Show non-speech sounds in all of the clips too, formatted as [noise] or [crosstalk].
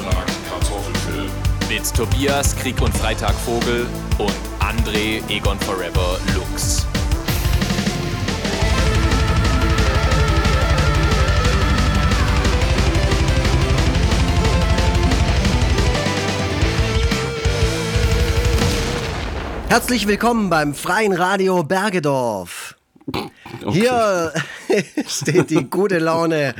Beitrag Kartoffelfilm. Mit Tobias Krieg und Freitag Vogel und André Egon Forever Lux. Herzlich willkommen beim Freien Radio Bergedorf. Hier [laughs] steht die gute Laune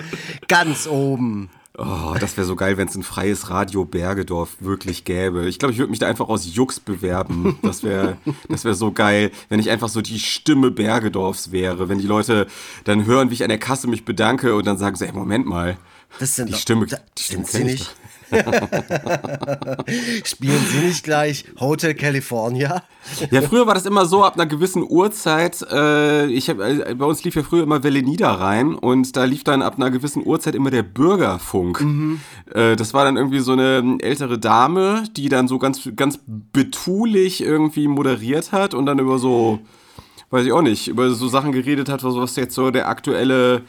ganz oben. Oh, das wäre so geil, wenn es ein freies Radio Bergedorf wirklich gäbe. Ich glaube, ich würde mich da einfach aus Jux bewerben. Das wäre das wär so geil, wenn ich einfach so die Stimme Bergedorfs wäre. Wenn die Leute dann hören, wie ich an der Kasse mich bedanke und dann sagen so, ey, Moment mal. Das sind die doch- Stimme, die Stimme sind Sie nicht? [laughs] Spielen Sie nicht gleich Hotel California? Ja, früher war das immer so, ab einer gewissen Uhrzeit, äh, ich hab, äh, bei uns lief ja früher immer Welle Niederrhein und da lief dann ab einer gewissen Uhrzeit immer der Bürgerfunk. Äh, das war dann irgendwie so eine ältere Dame, die dann so ganz, ganz betulich irgendwie moderiert hat und dann über so, weiß ich auch nicht, über so Sachen geredet hat, was jetzt so der aktuelle,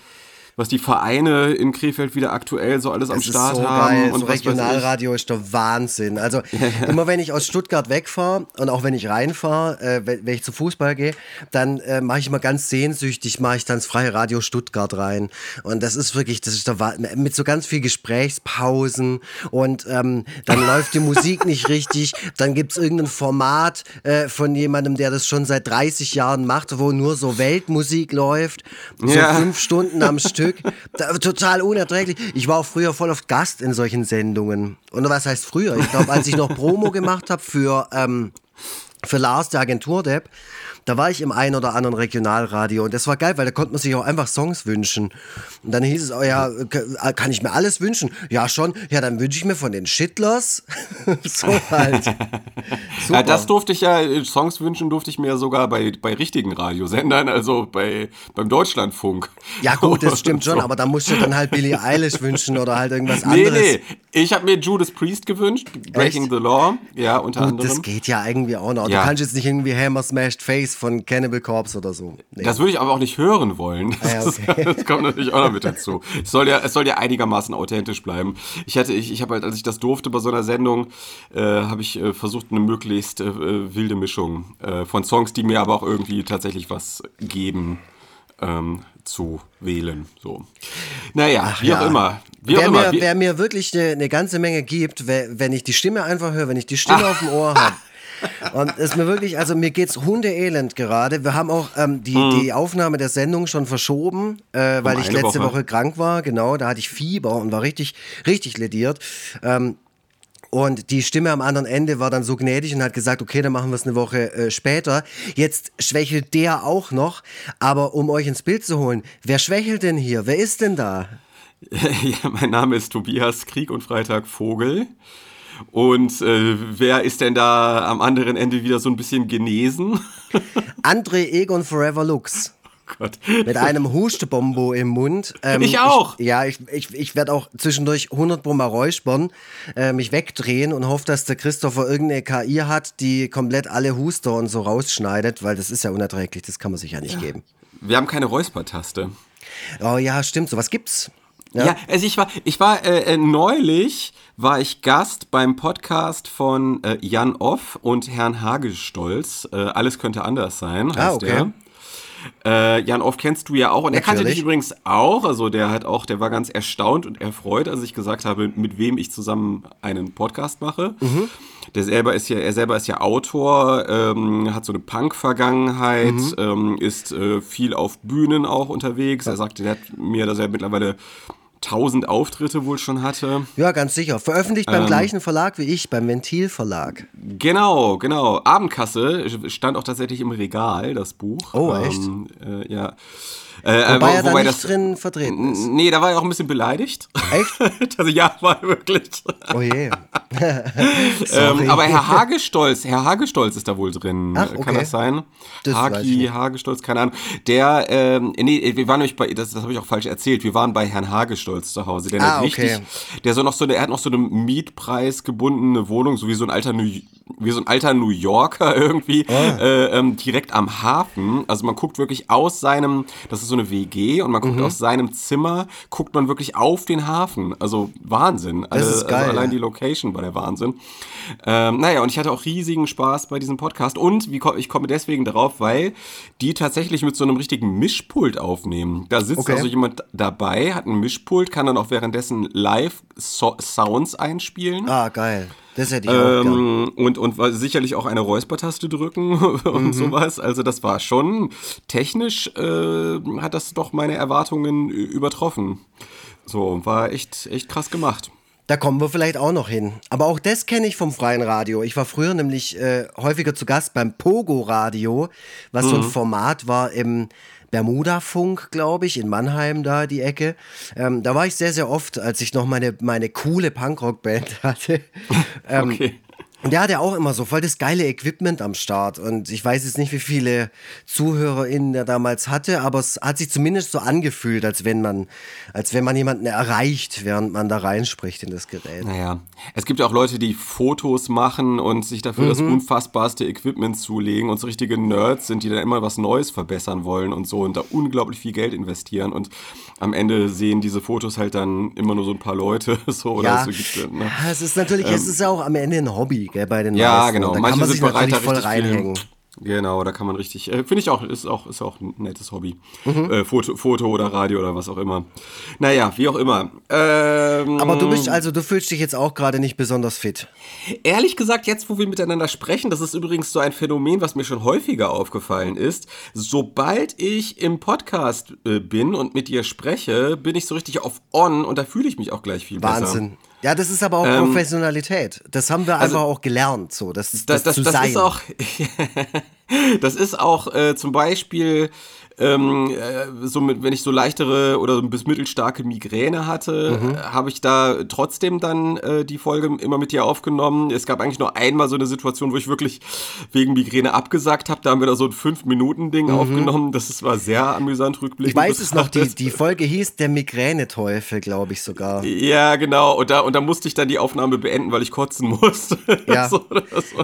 was die Vereine in Krefeld wieder aktuell so alles am Das ist Start so haben geil. und so. Regionalradio ist der Wahnsinn. Also immer wenn ich aus Stuttgart wegfahre und auch wenn ich reinfahre, äh, wenn, wenn ich zu Fußball gehe, dann äh, mache ich mal ganz sehnsüchtig, mache ich dann das freie Radio Stuttgart rein. Und das ist wirklich, das ist Wahnsinn. Mit so ganz viel Gesprächspausen und ähm, dann [laughs] läuft die Musik nicht richtig. Dann gibt es irgendein Format äh, von jemandem, der das schon seit 30 Jahren macht, wo nur so Weltmusik läuft. So Ja. fünf Stunden am Stück. [laughs] Da, total unerträglich. Ich war auch früher voll oft Gast in solchen Sendungen. Und was heißt früher? Ich glaube, als ich noch Promo gemacht habe für, ähm, für Lars, der Agenturdepp, da war ich im einen oder anderen Regionalradio und das war geil, weil da konnte man sich auch einfach Songs wünschen. Und dann hieß es, oh ja, k- kann ich mir alles wünschen? Ja, schon. Ja, dann wünsche ich mir von den Shitlers [laughs] so halt. [laughs] Ja, das durfte ich ja, äh, Songs wünschen durfte ich mir sogar bei, bei richtigen Radiosendern, also bei, beim Deutschlandfunk. Ja gut, das [laughs] stimmt schon, aber da musst du dann halt Billie Eilish wünschen oder halt irgendwas Nee, anderes. nee, ich habe mir Judas Priest gewünscht, Breaking Echt? the Law, ja, unter Gut, anderem. das geht ja irgendwie auch noch. Ja. Du kannst jetzt nicht irgendwie Hammer Smashed Face von Cannibal Corpse oder so. Nee. Das würde ich aber auch nicht hören wollen. Das, Ah, okay. das [laughs] kommt natürlich auch noch mit dazu. Es soll ja, es soll ja einigermaßen authentisch bleiben. Ich hatte, ich, ich habe halt, als ich das durfte bei so einer Sendung, äh, habe ich äh, versucht, eine möglichst äh, wilde Mischung äh, von Songs, die mir aber auch irgendwie tatsächlich was geben, ähm, zu wählen. So. Naja, wie auch ja. immer. Wie auch wer, immer. mir, Wie- wer mir wirklich eine, eine ganze Menge gibt, we- wenn ich die Stimme einfach höre, wenn ich die Stimme auf dem Ohr habe. [laughs] Und es ist mir wirklich, also mir geht's hundeelend gerade. Wir haben auch ähm, die, die Aufnahme der Sendung schon verschoben, äh, weil Um ich letzte Woche. Woche. krank war. Genau, da hatte ich Fieber und war richtig, richtig lediert. Ähm, und die Stimme am anderen Ende war dann so gnädig und hat gesagt, okay, dann machen wir es eine Woche äh, später. Jetzt schwächelt der auch noch. Aber um euch ins Bild zu holen, wer schwächelt denn hier? Wer ist denn da? [laughs] Ja, mein Name ist Tobias Krieg und Freitag Vogel. Und äh, wer ist denn da am anderen Ende wieder so ein bisschen genesen? [laughs] André Egon Forever Lux. Gott. Mit einem Hustebombo im Mund. Ähm, Ich auch. Ich, ja, ich, ich, ich werde auch zwischendurch 100 Mal räuspern, äh, mich wegdrehen und hoffe, dass der Christopher irgendeine KI hat, die komplett alle Huster und so rausschneidet, weil das ist ja unerträglich, das kann man sich ja nicht geben. Wir haben keine Räuspertaste. Oh ja, stimmt, sowas gibt's. Ja, also ich war, ich war äh, äh, neulich war ich Gast beim Podcast von äh, Jan Off und Herrn Hagestolz. Äh, Alles könnte anders sein, heißt Ah, okay. der. Äh, Jan Off kennst du ja auch und er kannte Natürlich. dich übrigens auch. Also der hat auch, der war ganz erstaunt und erfreut, als ich gesagt habe, mit wem ich zusammen einen Podcast mache. Mhm. Der selber ist ja, er selber ist ja Autor, ähm, hat so eine Punk-Vergangenheit, Mhm. ähm, ist äh, viel auf Bühnen auch unterwegs. Er sagte, der hat mir, dass er mittlerweile tausend Auftritte wohl schon hatte. Ja, ganz sicher. Veröffentlicht Ähm. beim gleichen Verlag wie ich, beim Ventil Verlag. Genau, genau. Abendkasse stand auch tatsächlich im Regal, das Buch. Oh, echt? Ähm, äh, ja. Äh, Wobei wo- er da wobei nicht drin vertreten ist. Nee, da war er auch ein bisschen beleidigt. Echt? [laughs] also ja, war er wirklich. Oh je. [laughs] [laughs] Ähm, aber Herr Hagestolz, Herr Hagestolz ist da wohl drin. Ach, Kann okay. das sein? Das nicht. Hagestolz, keine Ahnung. Der, ähm, nee, wir waren nämlich bei, das, das habe ich auch falsch erzählt, wir waren bei Herrn Hagestolz zu Hause. Der Ah, hat richtig, okay. der so noch so, eine- er hat noch so eine mietpreisgebundene Wohnung, so wie so ein alter New, wie so ein alter New Yorker irgendwie, Ah. äh, ähm, direkt am Hafen. Also man guckt wirklich aus seinem, das das ist so eine WG und man guckt aus seinem Zimmer, guckt man wirklich auf den Hafen. Also Wahnsinn. Das Alle- ist geil, Also allein die Location war der Wahnsinn. Ähm, naja, und ich hatte auch riesigen Spaß bei diesem Podcast. Und wie, ich komme deswegen darauf, weil die tatsächlich mit so einem richtigen Mischpult aufnehmen. Da sitzt Okay. also jemand dabei, hat ein Mischpult, kann dann auch währenddessen live so Sounds einspielen. Ah, geil. Das hätte ich auch. Ähm, und, und sicherlich auch eine Räuspertaste drücken [laughs] und Mhm. sowas. Also das war schon technisch, äh, hat das doch meine Erwartungen übertroffen. So, war echt, echt krass gemacht. Da kommen wir vielleicht auch noch hin. Aber auch das kenne ich vom freien Radio. Ich war früher nämlich äh, häufiger zu Gast beim Pogo Radio, was so ein Format war im Bermuda-Funk, glaube ich, in Mannheim da die Ecke. Ähm, da war ich sehr, sehr oft, als ich noch meine, meine coole Punkrock-Band [laughs] hatte. ähm, Okay. Und der hatte auch immer so voll das geile Equipment am Start. Und ich weiß jetzt nicht, wie viele ZuhörerInnen er damals hatte, aber es hat sich zumindest so angefühlt, als wenn man, als wenn man jemanden erreicht, während man da reinspricht in das Gerät. Naja, es gibt ja auch Leute, die Fotos machen und sich dafür das Mhm. unfassbarste Equipment zulegen und so richtige Nerds sind, die dann immer was Neues verbessern wollen und so und da unglaublich viel Geld investieren und am Ende sehen diese Fotos halt dann immer nur so ein paar Leute [laughs] so oder Ja, so ne? Ja, es ist natürlich, es ist ja auch am Ende ein Hobby, gell, bei den Ja, meisten. genau. Da Manche kann man sind sich bereit, da voll reinhängen. Genau, da kann man richtig, äh, finde ich auch, ist auch, ist auch ein nettes Hobby. Mhm. Äh, Foto, Foto oder Radio oder was auch immer. Naja, wie auch immer. Ähm, Aber du bist also, du fühlst dich jetzt auch gerade nicht besonders fit. Ehrlich gesagt, jetzt wo wir miteinander sprechen, das ist übrigens so ein Phänomen, was mir schon häufiger aufgefallen ist. Sobald ich im Podcast äh, bin und mit dir spreche, bin ich so richtig auf On und da fühle ich mich auch gleich viel besser. Wahnsinn. Ja, das ist aber auch Professionalität. Das haben wir einfach auch gelernt, so das, das, Ähm, Also Das, das, zu das sein. ist auch, [laughs] das ist auch äh, zum Beispiel ähm, äh, so mit, wenn ich so leichtere oder bis mittelstarke Migräne hatte, Mhm. äh, habe ich da trotzdem dann äh, die Folge immer mit dir aufgenommen. Es gab eigentlich nur einmal so eine Situation, wo ich wirklich wegen Migräne abgesagt habe. Da haben wir da so ein fünf Minuten Ding aufgenommen. Das ist, war sehr amüsant rückblickend. Mhm. ich weiß es noch, die, [laughs] die Folge hieß Der Migräneteufel, glaube ich sogar. Ja, genau. Und da, und da musste ich dann die Aufnahme beenden, weil ich kotzen [laughs] musste. Ja. [laughs] so,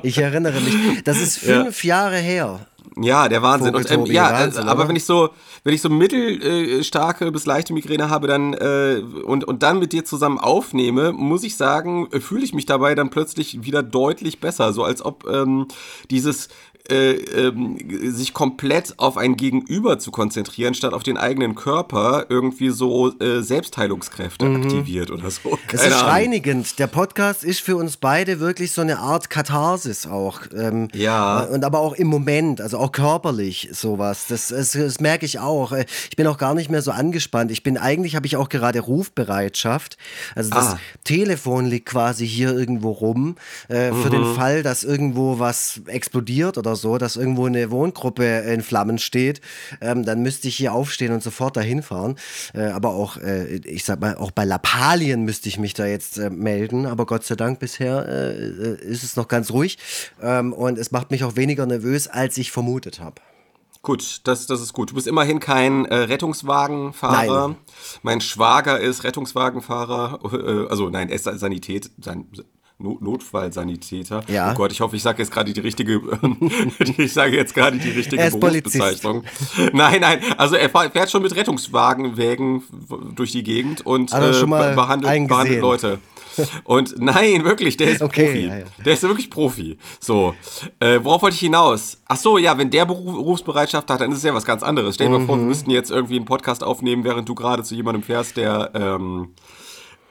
Ich erinnere mich. Das ist fünf Jahre her. Ja, der Wahnsinn. Und, ähm, ja, Wahnsinn, äh, aber wenn ich so, wenn ich so mittelstarke äh, bis leichte Migräne habe, dann äh, und, und dann mit dir zusammen aufnehme, muss ich sagen, äh, fühle ich mich dabei dann plötzlich wieder deutlich besser. So als ob ähm, dieses äh, ähm, sich komplett auf ein Gegenüber zu konzentrieren, statt auf den eigenen Körper irgendwie so äh, Selbstheilungskräfte aktiviert oder so. Mhm. Es Keine ist Ahnung. reinigend. Der Podcast ist für uns beide wirklich so eine Art Katharsis auch. Ähm, Ja. Und aber auch im Moment, also auch körperlich sowas. Das, das, das merke ich auch. Äh, Ich bin auch gar nicht mehr so angespannt. Ich bin eigentlich, habe ich auch gerade Rufbereitschaft. Also das Ah. Telefon liegt quasi hier irgendwo rum. Äh, Für Mhm. den Fall, dass irgendwo was explodiert oder so, dass irgendwo eine Wohngruppe in Flammen steht, ähm, dann müsste ich hier aufstehen und sofort dahin fahren. Äh, aber auch, äh, ich sag mal, auch bei Lappalien müsste ich mich da jetzt äh, melden. Aber Gott sei Dank bisher äh, ist es noch ganz ruhig. Ähm, und es macht mich auch weniger nervös, als ich vermutet habe. Gut, das, das ist gut. Du bist immerhin kein äh, Rettungswagenfahrer. Nein. Mein Schwager ist Rettungswagenfahrer. Äh, also nein, er ist Sanität, San, No- Notfallsanitäter. Ja. Oh Gott, ich hoffe, ich sage jetzt gerade die richtige, [laughs] ich sage jetzt gerade die richtige Er Berufsbezeichnung. Nein, nein, also er fährt schon mit Rettungswagenwägen durch die Gegend und er äh, behandelt, behandelt? Leute. Und [laughs] nein, wirklich, der ist Okay, Profi. ja, ja. Der ist wirklich Profi. So, äh, worauf wollte ich hinaus? Ach so, ja, wenn der Beruf, Berufsbereitschaft hat, dann ist es ja was ganz anderes. Stell dir mal vor, wir Mhm. müssten jetzt irgendwie einen Podcast aufnehmen, während du gerade zu jemandem fährst, der ähm,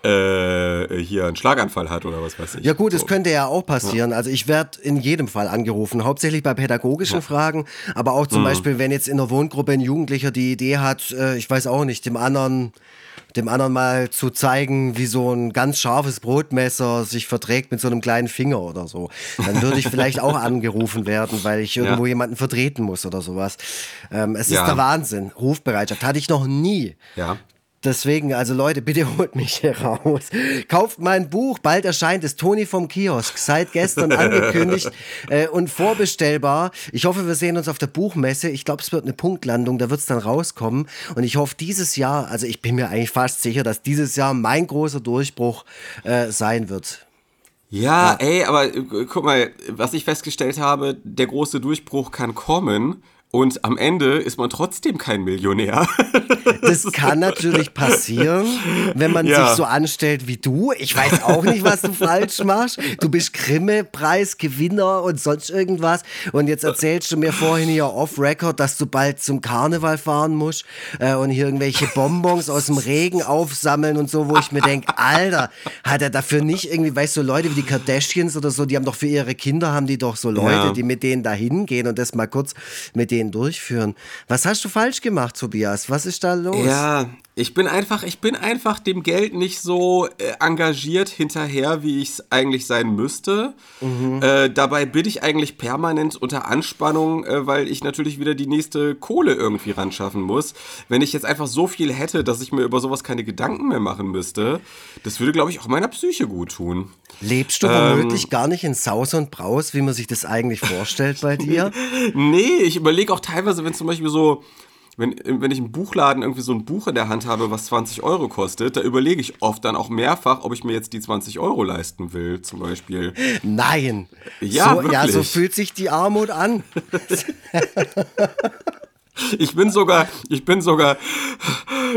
äh, hier einen Schlaganfall hat oder was weiß ich. Ja gut, so. es könnte ja auch passieren. Also ich werde in jedem Fall angerufen, hauptsächlich bei pädagogischen Fragen, aber auch Mhm. zum Beispiel, wenn jetzt in der Wohngruppe ein Jugendlicher die Idee hat, äh, ich weiß auch nicht, dem anderen dem anderen mal zu zeigen, wie so ein ganz scharfes Brotmesser sich verträgt mit so einem kleinen Finger oder so. Dann würde ich vielleicht auch [laughs] angerufen werden, weil ich irgendwo jemanden vertreten muss oder sowas. Ähm, es Ja. ist der Wahnsinn. Rufbereitschaft hatte ich noch nie. Ja. Deswegen, also Leute, bitte [laughs] holt mich hier raus. Kauft mein Buch, bald erscheint es, Toni vom Kiosk, seit gestern angekündigt [laughs] äh, und vorbestellbar. Ich hoffe, wir sehen uns auf der Buchmesse. Ich glaube, es wird eine Punktlandung, da wird es dann rauskommen. Und ich hoffe, dieses Jahr, also ich bin mir eigentlich fast sicher, dass dieses Jahr mein großer Durchbruch äh, sein wird. Ja, ey, aber äh, guck mal, was ich festgestellt habe, der große Durchbruch kann kommen und am Ende ist man trotzdem kein Millionär. [laughs] Das kann natürlich passieren, wenn man Ja. sich so anstellt wie du. Ich weiß auch nicht, was du falsch machst. Du bist Grimme-Preisgewinner und sonst irgendwas. Und jetzt erzählst du mir vorhin hier off-Record, dass du bald zum Karneval fahren musst äh, und hier irgendwelche Bonbons aus dem Regen aufsammeln und so, wo ich mir denke, Alter, hat er dafür nicht irgendwie, weißt du, Leute wie die Kardashians oder so, die haben doch für ihre Kinder, haben die doch so Leute, Ja. die mit denen da hingehen und das mal kurz mit denen durchführen. Was hast du falsch gemacht, Tobias? Was ist da los? Ja, ich bin einfach, ich bin einfach dem Geld nicht so äh, engagiert hinterher, wie ich es eigentlich sein müsste. Äh, dabei bin ich eigentlich permanent unter Anspannung, äh, weil ich natürlich wieder die nächste Kohle irgendwie ran schaffen muss. Wenn ich jetzt einfach so viel hätte, dass ich mir über sowas keine Gedanken mehr machen müsste, das würde, glaube ich, auch meiner Psyche gut tun. Lebst du Ähm. womöglich gar nicht in Saus und Braus, wie man sich das eigentlich vorstellt bei dir? [laughs] Nee, ich überlege auch teilweise, wenn zum Beispiel so, wenn, wenn ich im Buchladen irgendwie so ein Buch in der Hand habe, was 20 Euro kostet, da überlege ich oft dann auch mehrfach, ob ich mir jetzt die 20 Euro leisten will, zum Beispiel. Nein. Ja, so, ja, so wirklich. fühlt sich die Armut an. [laughs] Ich bin sogar, ich bin sogar,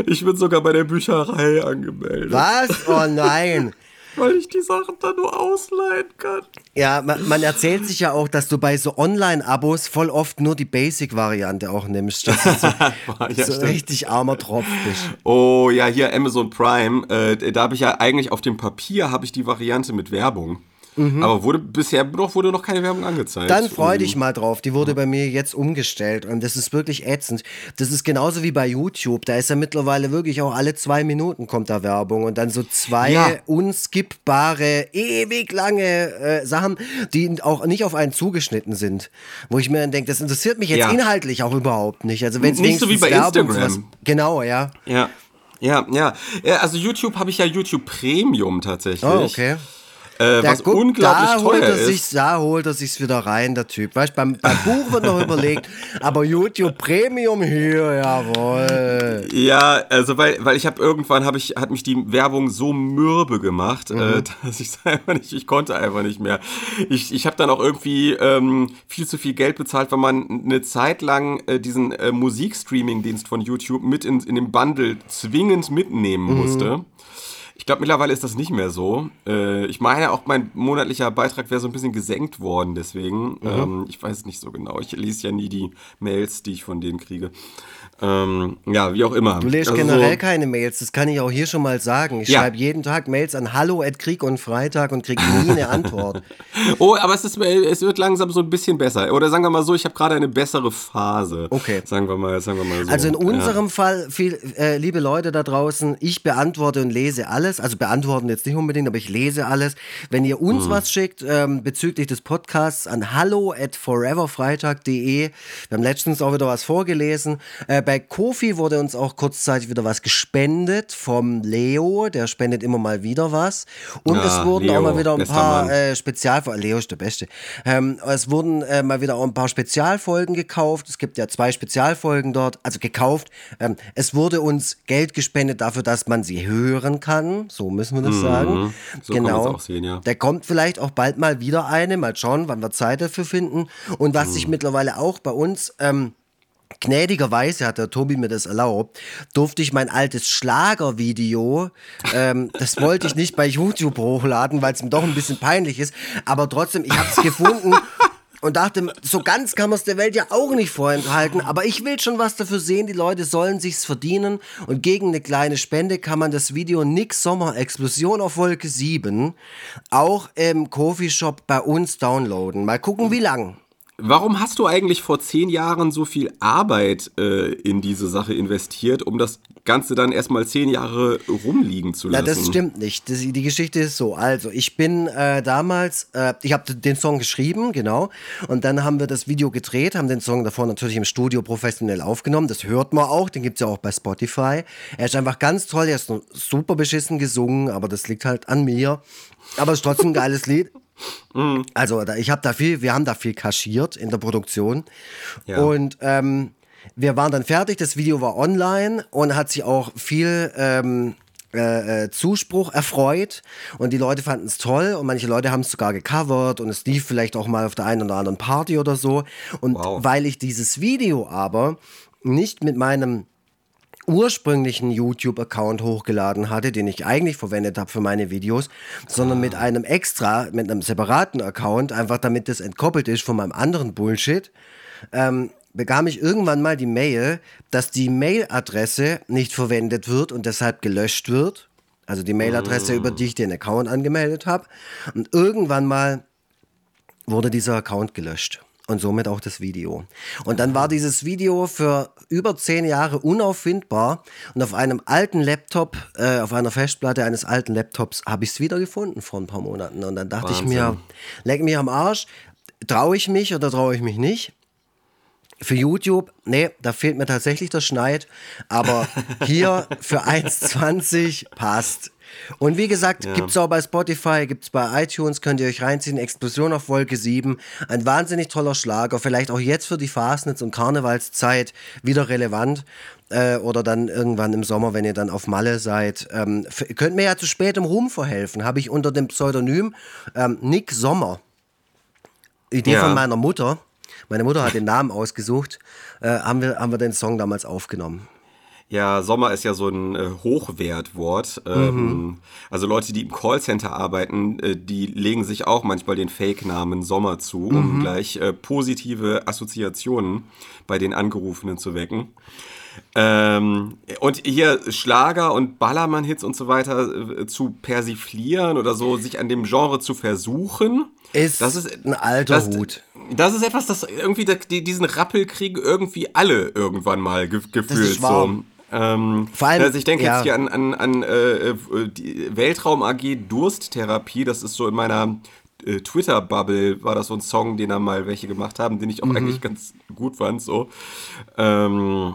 ich bin sogar bei der Bücherei angemeldet, Was? Oh nein. Weil ich die Sachen dann nur ausleihen kann. Ja, man, man erzählt sich ja auch, dass du bei so Online-Abos voll oft nur die Basic-Variante auch nimmst, dass du so, [laughs] Ja, so richtig armer Tropf bist. Oh ja, hier Amazon Prime, äh, da habe ich ja eigentlich auf dem Papier habe ich die Variante mit Werbung. Aber wurde bisher noch, wurde noch keine Werbung angezeigt. Mhm. Dann freu dich mal drauf. Die wurde bei mir jetzt umgestellt und das ist wirklich ätzend. Das ist genauso wie bei YouTube. Da ist ja mittlerweile wirklich auch alle zwei Minuten kommt da Werbung und dann so zwei Ja. unskippbare, ewig lange äh, Sachen, die auch nicht auf einen zugeschnitten sind. Wo ich mir dann denke, das interessiert mich jetzt Ja. inhaltlich auch überhaupt nicht. Also wenn es Nicht so wie bei Werbung Instagram. Was, genau, ja. Ja. Ja, ja. Ja, Also YouTube habe ich ja YouTube Premium tatsächlich. Oh, okay. Äh, Da, was guck, unglaublich da holt teuer er ist. sich, da holt er sich's wieder rein, der Typ. Weißt, beim, beim Buch wird noch überlegt, [laughs] aber YouTube Premium hier, jawohl. Ja, also weil, weil ich habe irgendwann habe ich hat mich die Werbung so mürbe gemacht, Mhm. äh, dass ich [laughs] einfach nicht, ich konnte einfach nicht mehr. Ich, ich habe dann auch irgendwie ähm, viel zu viel Geld bezahlt, weil man eine Zeit lang äh, diesen äh, Musikstreaming-Dienst von YouTube mit in, in dem Bundle zwingend mitnehmen Mhm. musste. Ich glaube, mittlerweile ist das nicht mehr so. Äh, ich meine, auch mein monatlicher Beitrag wäre so ein bisschen gesenkt worden, deswegen. Mhm. Ähm, ich weiß es nicht so genau. Ich lese ja nie die Mails, die ich von denen kriege. Ähm, ja, wie auch immer. Du lässt Also generell so- keine Mails, das kann ich auch hier schon mal sagen. Ich Ja. schreibe jeden Tag Mails an Hallo at Krieg und Freitag und kriege nie eine Antwort. [laughs] Oh, aber es, ist, es wird langsam so ein bisschen besser. Oder sagen wir mal so, ich habe gerade eine bessere Phase. Okay. Sagen wir mal, sagen wir mal so. Also in Ja. unserem Fall, viel, äh, liebe Leute da draußen, ich beantworte und lese alles. Also beantworten jetzt nicht unbedingt, aber ich lese alles. Wenn ihr uns Mhm. was schickt ähm, bezüglich des Podcasts an hallo at foreverfreitag.de. Wir haben letztens auch wieder was vorgelesen. Äh, bei Kofi wurde uns auch kurzzeitig wieder was gespendet vom Leo. Der spendet immer mal wieder was. Und Ja, es wurden auch Leo, mal wieder ein paar äh, Spezialfolgen. Leo ist der Beste. Ähm, es wurden äh, mal wieder auch ein paar Spezialfolgen gekauft. Es gibt ja zwei Spezialfolgen dort, also gekauft. Ähm, es wurde uns Geld gespendet dafür, dass man sie hören kann. So müssen wir das sagen. Mhm. So kann genau. auch sehen, ja. Da kommt vielleicht auch bald mal wieder eine. Mal schauen, wann wir Zeit dafür finden. Und was Mhm. sich mittlerweile auch bei uns ähm, Gnädigerweise hat der Tobi mir das erlaubt, durfte ich mein altes Schlagervideo, ähm, das wollte ich nicht bei YouTube hochladen, weil es mir doch ein bisschen peinlich ist, aber trotzdem, ich habe es gefunden und dachte, so ganz kann man es der Welt ja auch nicht vorenthalten, aber ich will schon was dafür sehen, die Leute sollen sich's verdienen und gegen eine kleine Spende kann man das Video Nick Sommer Explosion auf Wolke 7 auch im Coffeeshop bei uns downloaden. Mal gucken, wie lang. Warum hast du eigentlich vor zehn Jahren so viel Arbeit äh, in diese Sache investiert, um das Ganze dann erstmal zehn Jahre rumliegen zu Na, lassen? das stimmt nicht. Das, die Geschichte ist so. Also, ich bin äh, damals, äh, ich habe den Song geschrieben, genau. Und dann haben wir das Video gedreht, haben den Song davor natürlich im Studio professionell aufgenommen. Das hört man auch, den gibt's ja auch bei Spotify. Er ist einfach ganz toll, er ist super beschissen gesungen, aber das liegt halt an mir. Aber es ist trotzdem ein geiles Lied. Also, da, ich habe da viel, wir haben da viel kaschiert in der Produktion. Ja. Und ähm, wir waren dann fertig, das Video war online und hat sich auch viel ähm, äh, äh, Zuspruch erfreut und die Leute fanden es toll und manche Leute haben es sogar gecovert und es lief vielleicht auch mal auf der einen oder anderen Party oder so. Und Wow. weil ich dieses Video aber nicht mit meinem ursprünglichen YouTube-Account hochgeladen hatte, den ich eigentlich verwendet habe für meine Videos, sondern mit einem extra, mit einem separaten Account, einfach damit das entkoppelt ist von meinem anderen Bullshit, ähm, bekam ich irgendwann mal die Mail, dass die Mailadresse nicht verwendet wird und deshalb gelöscht wird. Also die Mailadresse, über die ich den Account angemeldet habe. Und irgendwann mal wurde dieser Account gelöscht. Und somit auch das Video. Und dann war dieses Video für über zehn Jahre unauffindbar. Und auf einem alten Laptop, äh, auf einer Festplatte eines alten Laptops, habe ich es wieder gefunden vor ein paar Monaten. Und dann dachte ich mir, Wahnsinn. leck mich am Arsch, traue ich mich oder traue ich mich nicht? Für YouTube, nee, da fehlt mir tatsächlich der Schneid. Aber hier [laughs] für 1,20 passt. Und wie gesagt, gibt's auch bei Spotify, gibt's bei iTunes, könnt ihr euch reinziehen. Explosion auf Wolke 7. Ein wahnsinnig toller Schlager. Vielleicht auch jetzt für die Fastnetz- und Karnevalszeit wieder relevant. Äh, oder dann irgendwann im Sommer, wenn ihr dann auf Malle seid. Ähm, könnt mir ja zu spätem Ruhm verhelfen. Habe ich unter dem Pseudonym ähm, Nick Sommer. Idee Ja. von meiner Mutter. Meine Mutter hat den Namen [laughs] ausgesucht. Äh, haben, wir, haben wir den Song damals aufgenommen. Ja, Sommer ist ja so ein äh, Hochwertwort. Ähm, Also Leute, die im Callcenter arbeiten, äh, die legen sich auch manchmal den Fake-Namen Sommer zu, um gleich äh, positive Assoziationen bei den Angerufenen zu wecken. Ähm, und hier Schlager und Ballermann-Hits und so weiter äh, zu persiflieren oder so, sich an dem Genre zu versuchen. Ist, Das ist ein alter das, Hut. Das ist etwas, das irgendwie diesen Rappel kriegen irgendwie alle irgendwann mal ge gefühlt so. Ähm, Vor allem, also ich denke ja. jetzt hier an, an, an äh, äh, die Weltraum AG Dursttherapie. Das ist so in meiner äh, Twitter-Bubble war das so ein Song, den da mal welche gemacht haben, den ich auch Mhm. eigentlich ganz gut fand. So. Ähm,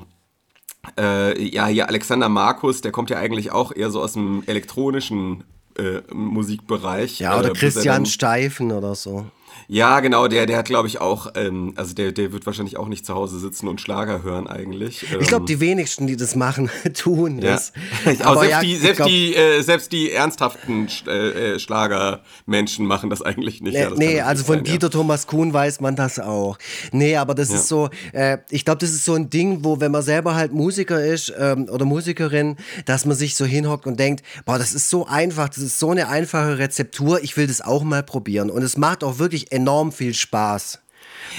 äh, ja, hier Alexander Markus, der kommt ja eigentlich auch eher so aus dem elektronischen äh, Musikbereich. Ja, oder äh, Christian dann- Steifen oder so. Ja, genau, der, der hat, glaube ich, auch, ähm, also der, der wird wahrscheinlich auch nicht zu Hause sitzen und Schlager hören eigentlich. Ich glaube, Ähm, die wenigsten, die das machen, [laughs] tun ja. das. [laughs] Aber selbst, ja, die, selbst, glaub- die, äh, selbst die ernsthaften Sch- äh, äh, Schlagermenschen machen das eigentlich nicht. Nee, Ja, nee also von sein, Dieter Thomas Kuhn weiß man das auch. Nee, aber das ist so, äh, ich glaube, das ist so ein Ding, wo, wenn man selber halt Musiker ist ähm, oder Musikerin, dass man sich so hinhockt und denkt, boah, das ist so einfach, das ist so eine einfache Rezeptur, ich will das auch mal probieren. Und es macht auch wirklich enorm viel Spaß.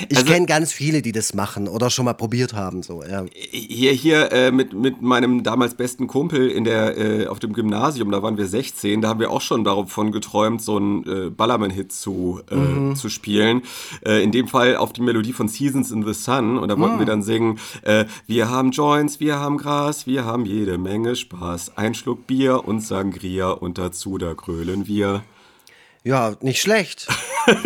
Ich Also- kenne ganz viele, die das machen oder schon mal probiert haben. So, ja. Hier, hier äh, mit, mit meinem damals besten Kumpel in der, äh, auf dem Gymnasium, da waren wir 16, da haben wir auch schon davon geträumt, so einen äh, Ballermann-Hit zu, äh, Mhm. zu spielen. Äh, in dem Fall auf die Melodie von Seasons in the Sun. Und da wollten Mhm. wir dann singen, äh, wir haben Joints, wir haben Gras, wir haben jede Menge Spaß. Ein Schluck Bier und Sangria und dazu, da grölen wir. Ja, nicht schlecht. [laughs]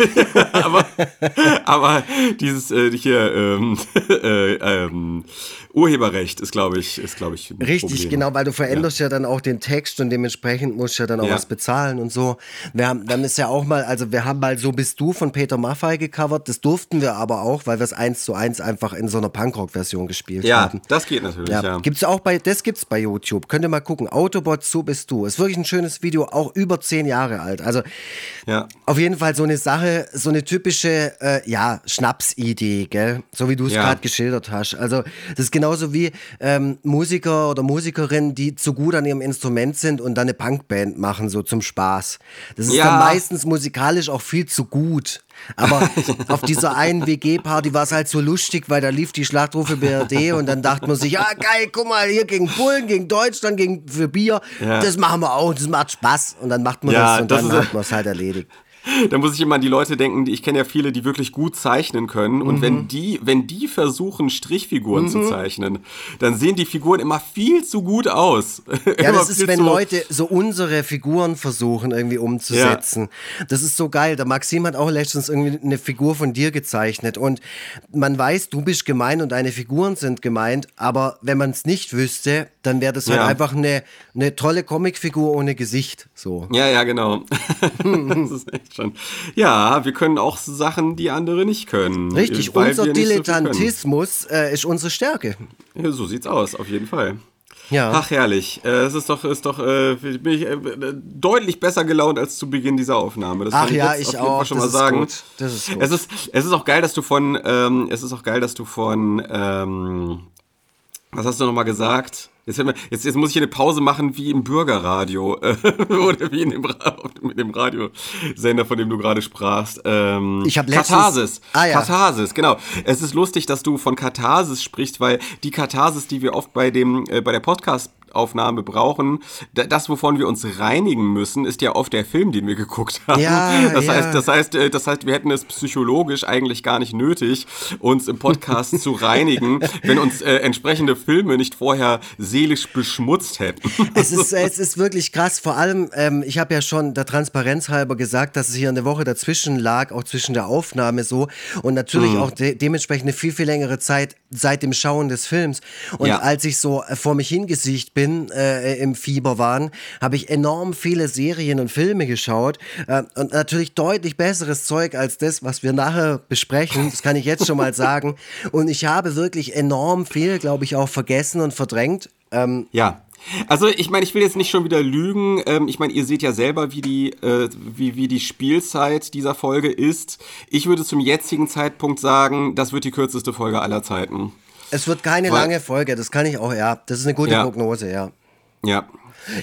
Aber dieses äh, hier ähm, [laughs] äh, ähm, Urheberrecht ist, glaube ich, ist, glaube ich, Richtig, Problem. genau, weil du veränderst ja. dann auch den Text und dementsprechend musst du ja dann auch Ja. was bezahlen und so. Wir haben, dann ist ja auch mal, also wir haben mal So bist du von Peter Maffay gecovert, das durften wir aber auch, weil wir es eins zu eins einfach in so einer Punkrock-Version gespielt Ja, haben. das geht natürlich, Ja, ja. gibt's auch bei, das gibt's bei YouTube. Könnt ihr mal gucken. Autobot, so bist du. Ist wirklich ein schönes Video, auch über zehn Jahre alt. Also Ja. auf jeden Fall so eine Sache, so eine typische, äh, ja, Schnapsidee, gell? So wie du es Ja. gerade geschildert hast. Also, das ist genauso wie ähm, Musiker oder Musikerinnen, die zu gut an ihrem Instrument sind und dann eine Punkband machen, so zum Spaß. Das ist Ja. dann meistens musikalisch auch viel zu gut. Aber auf dieser einen WG-Party war es halt so lustig, weil da lief die Schlachtrufe BRD und dann dachte man sich, ja geil, guck mal, hier gegen Polen, gegen Deutschland, gegen für Bier, Ja. das machen wir auch, das macht Spaß. Und dann macht man Ja, das und das dann hat man es halt erledigt. [laughs] Da muss ich immer an die Leute denken, die ich kenne ja viele, die wirklich gut zeichnen können. Und Mhm. wenn die, wenn die versuchen, Strichfiguren zu zeichnen, dann sehen die Figuren immer viel zu gut aus. [laughs] Ja, das ist, wenn Leute so unsere Figuren versuchen irgendwie umzusetzen. Das ist so geil. Der Maxim hat auch letztens irgendwie eine Figur von dir gezeichnet und man weiß, du bist gemeint und deine Figuren sind gemeint, aber wenn man es nicht wüsste, dann wäre das halt Ja. einfach eine, eine tolle Comicfigur ohne Gesicht. So. Ja, ja, genau. [laughs] das ist echt schon. Ja, wir können auch Sachen, die andere nicht können. Richtig, weil unser nicht so. Dilettantismus äh, ist unsere Stärke. Ja, so sieht's aus, auf jeden Fall. Ja. Ach, herrlich. Äh, Es ist doch, ist doch äh, bin ich, äh, deutlich besser gelaunt als zu Beginn dieser Aufnahme. Das Ach kann ja, jetzt ich jeden Fall auch. schon Das mal ist sagen. gut. Das ist gut. Es ist, es ist auch geil, dass du von, ähm, es ist auch geil, dass du von, ähm, was hast du nochmal gesagt? Jetzt, jetzt, jetzt muss ich hier eine Pause machen wie im Bürgerradio [laughs] äh, oder wie in dem, mit dem Radiosender, von dem du gerade sprachst. Ähm, Ich hab letztens- Katharsis. Ah, ja. Katharsis, genau. Es ist lustig, dass du von Katharsis sprichst, weil die Katharsis, die wir oft bei dem äh, bei der Podcast Aufnahme brauchen, da- das wovon wir uns reinigen müssen, ist ja oft der Film, den wir geguckt haben. Ja, das ja. heißt, das heißt, äh, das heißt, wir hätten es psychologisch eigentlich gar nicht nötig, uns im Podcast zu reinigen, [laughs] wenn uns äh, entsprechende Filme nicht vorher seelisch beschmutzt hätten. Es ist, [laughs] es ist wirklich krass. Vor allem, ähm, ich habe ja schon der Transparenz halber gesagt, dass es hier eine Woche dazwischen lag, auch zwischen der Aufnahme so. Und natürlich Mhm. auch de dementsprechend eine viel, viel längere Zeit seit dem Schauen des Films. Und Ja. als ich so äh, vor mich hingesicht bin, äh, im Fieberwahn, habe ich enorm viele Serien und Filme geschaut. Äh, und natürlich deutlich besseres Zeug als das, was wir nachher besprechen. Das kann ich jetzt schon mal sagen. [laughs] Und ich habe wirklich enorm viel, glaube ich, auch vergessen und verdrängt. Ähm, Ja. Also ich meine, ich will jetzt nicht schon wieder lügen. Ähm, ich meine, ihr seht ja selber, wie die, äh, wie, wie die Spielzeit dieser Folge ist. Ich würde zum jetzigen Zeitpunkt sagen, das wird die kürzeste Folge aller Zeiten. Es wird keine Weil- lange Folge, das kann ich auch, ja. Das ist eine gute Ja. Prognose, ja. Ja.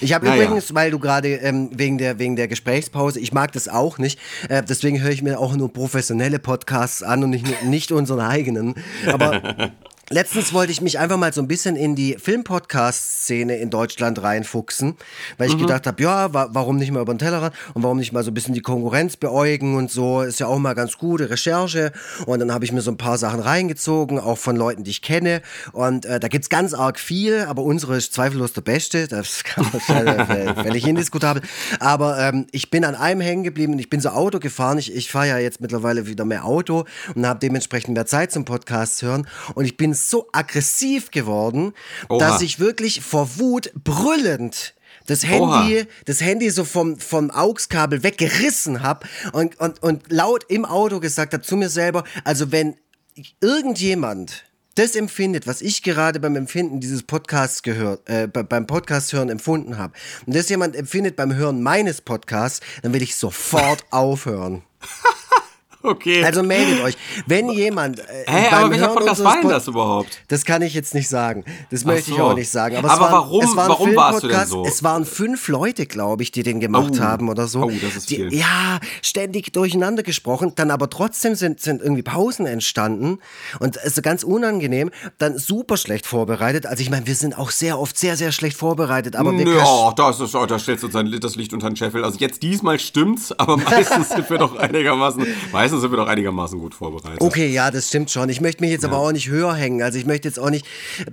Ich habe Naja. übrigens, weil du gerade ähm, wegen, der, wegen der Gesprächspause, ich mag das auch nicht, äh, deswegen höre ich mir auch nur professionelle Podcasts an und nicht, nicht unseren eigenen. Aber [laughs] letztens wollte ich mich einfach mal so ein bisschen in die Film-Podcast-Szene in Deutschland reinfuchsen, weil ich Mhm. gedacht habe, ja, wa warum nicht mal über den Tellerrand und warum nicht mal so ein bisschen die Konkurrenz beäugen und so, ist ja auch mal ganz gute Recherche. Und dann habe ich mir so ein paar Sachen reingezogen, auch von Leuten, die ich kenne. Und äh, da gibt es ganz arg viel, aber unsere ist zweifellos der beste. Das [laughs] kann man völlig indiskutabel. Aber ähm, ich bin an einem hängen geblieben und ich bin so Auto gefahren. Ich, ich fahre ja jetzt mittlerweile wieder mehr Auto und habe dementsprechend mehr Zeit zum Podcast hören. Und ich bin so aggressiv geworden, Oha. dass ich wirklich vor Wut brüllend das Handy, Oha. das Handy so vom, vom AUX-Kabel weggerissen habe und, und, und laut im Auto gesagt habe zu mir selber, also wenn irgendjemand das empfindet, was ich gerade beim Empfinden dieses Podcasts gehört, äh, be- beim Podcast hören empfunden habe, und das jemand empfindet beim Hören meines Podcasts, dann will ich sofort aufhören. [laughs] Okay. Also meldet euch. Wenn jemand. Äh, Hä, aber welcher Hören Podcast war denn das überhaupt? Das kann ich jetzt nicht sagen. Das möchte ich so. auch nicht sagen. Aber, Aber es waren, warum- war ein warum warst du denn so? Es waren fünf Leute, glaube ich, die den gemacht Oh. haben oder so. Oh, das ist die, viel. Ja, ständig durcheinander gesprochen. Dann aber trotzdem sind, sind irgendwie Pausen entstanden. Und es ist ganz unangenehm. Dann super schlecht vorbereitet. Also ich meine, wir sind auch sehr oft sehr, sehr schlecht vorbereitet. Aber wir oh, das ist, oh, da stellst du das Licht unter den Scheffel. Also jetzt diesmal stimmt's, aber [laughs] meistens sind wir doch einigermaßen, meistens sind wir doch einigermaßen gut vorbereitet. Okay, ja, das stimmt schon. Ich möchte mich jetzt aber auch nicht höher hängen. Also ich möchte jetzt auch nicht.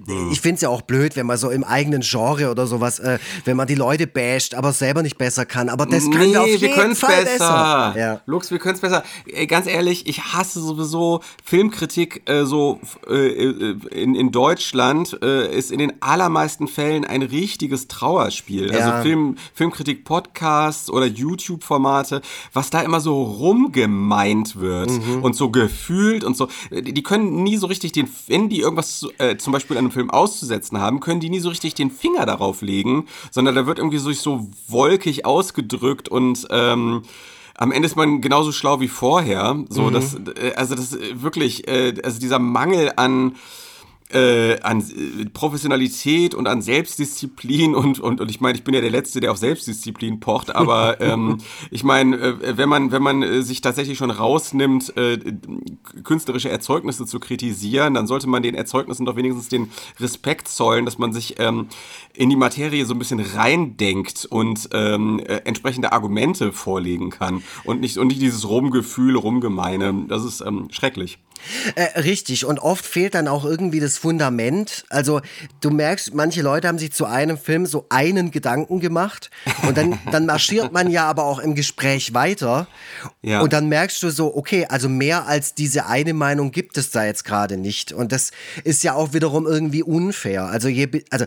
Hm. Ich finde es ja auch blöd, wenn man so im eigenen Genre oder sowas, äh, wenn man die Leute basht, aber selber nicht besser kann. Aber das können nee, wir auf wir jeden können's Fall besser. besser. Ja. Lux, wir können's besser. Ey, ganz ehrlich, ich hasse sowieso Filmkritik äh, so äh, äh, in, in Deutschland äh, ist in den allermeisten Fällen ein richtiges Trauerspiel. Ja. Also Film, Filmkritik Podcasts oder YouTube Formate, was da immer so rumgemeint wird Mhm. und so gefühlt und so. Die können nie so richtig den, wenn die irgendwas äh, zum Beispiel an einem Film auszusetzen haben, können die nie so richtig den Finger darauf legen, sondern da wird irgendwie so, so wolkig ausgedrückt und ähm, am Ende ist man genauso schlau wie vorher. So, das, äh, also das äh, wirklich, äh, also dieser Mangel an äh, an äh, Professionalität und an Selbstdisziplin und, und, und ich meine, ich bin ja der Letzte, der auf Selbstdisziplin pocht, aber [laughs] ähm, ich meine, äh, wenn man, wenn man äh, sich tatsächlich schon rausnimmt, äh, künstlerische Erzeugnisse zu kritisieren, dann sollte man den Erzeugnissen doch wenigstens den Respekt zollen, dass man sich ähm, in die Materie so ein bisschen reindenkt und ähm, äh, entsprechende Argumente vorlegen kann und nicht, und nicht dieses Rumgefühl, Rumgemeine. Das ist ähm, schrecklich. Äh, richtig. Und oft fehlt dann auch irgendwie das Fundament. Also du merkst, manche Leute haben sich zu einem Film so einen Gedanken gemacht und dann, [laughs] dann marschiert man ja aber auch im Gespräch weiter. Ja. Und dann merkst du so, okay, also mehr als diese eine Meinung gibt es da jetzt gerade nicht. Und das ist ja auch wiederum irgendwie unfair. Also je, also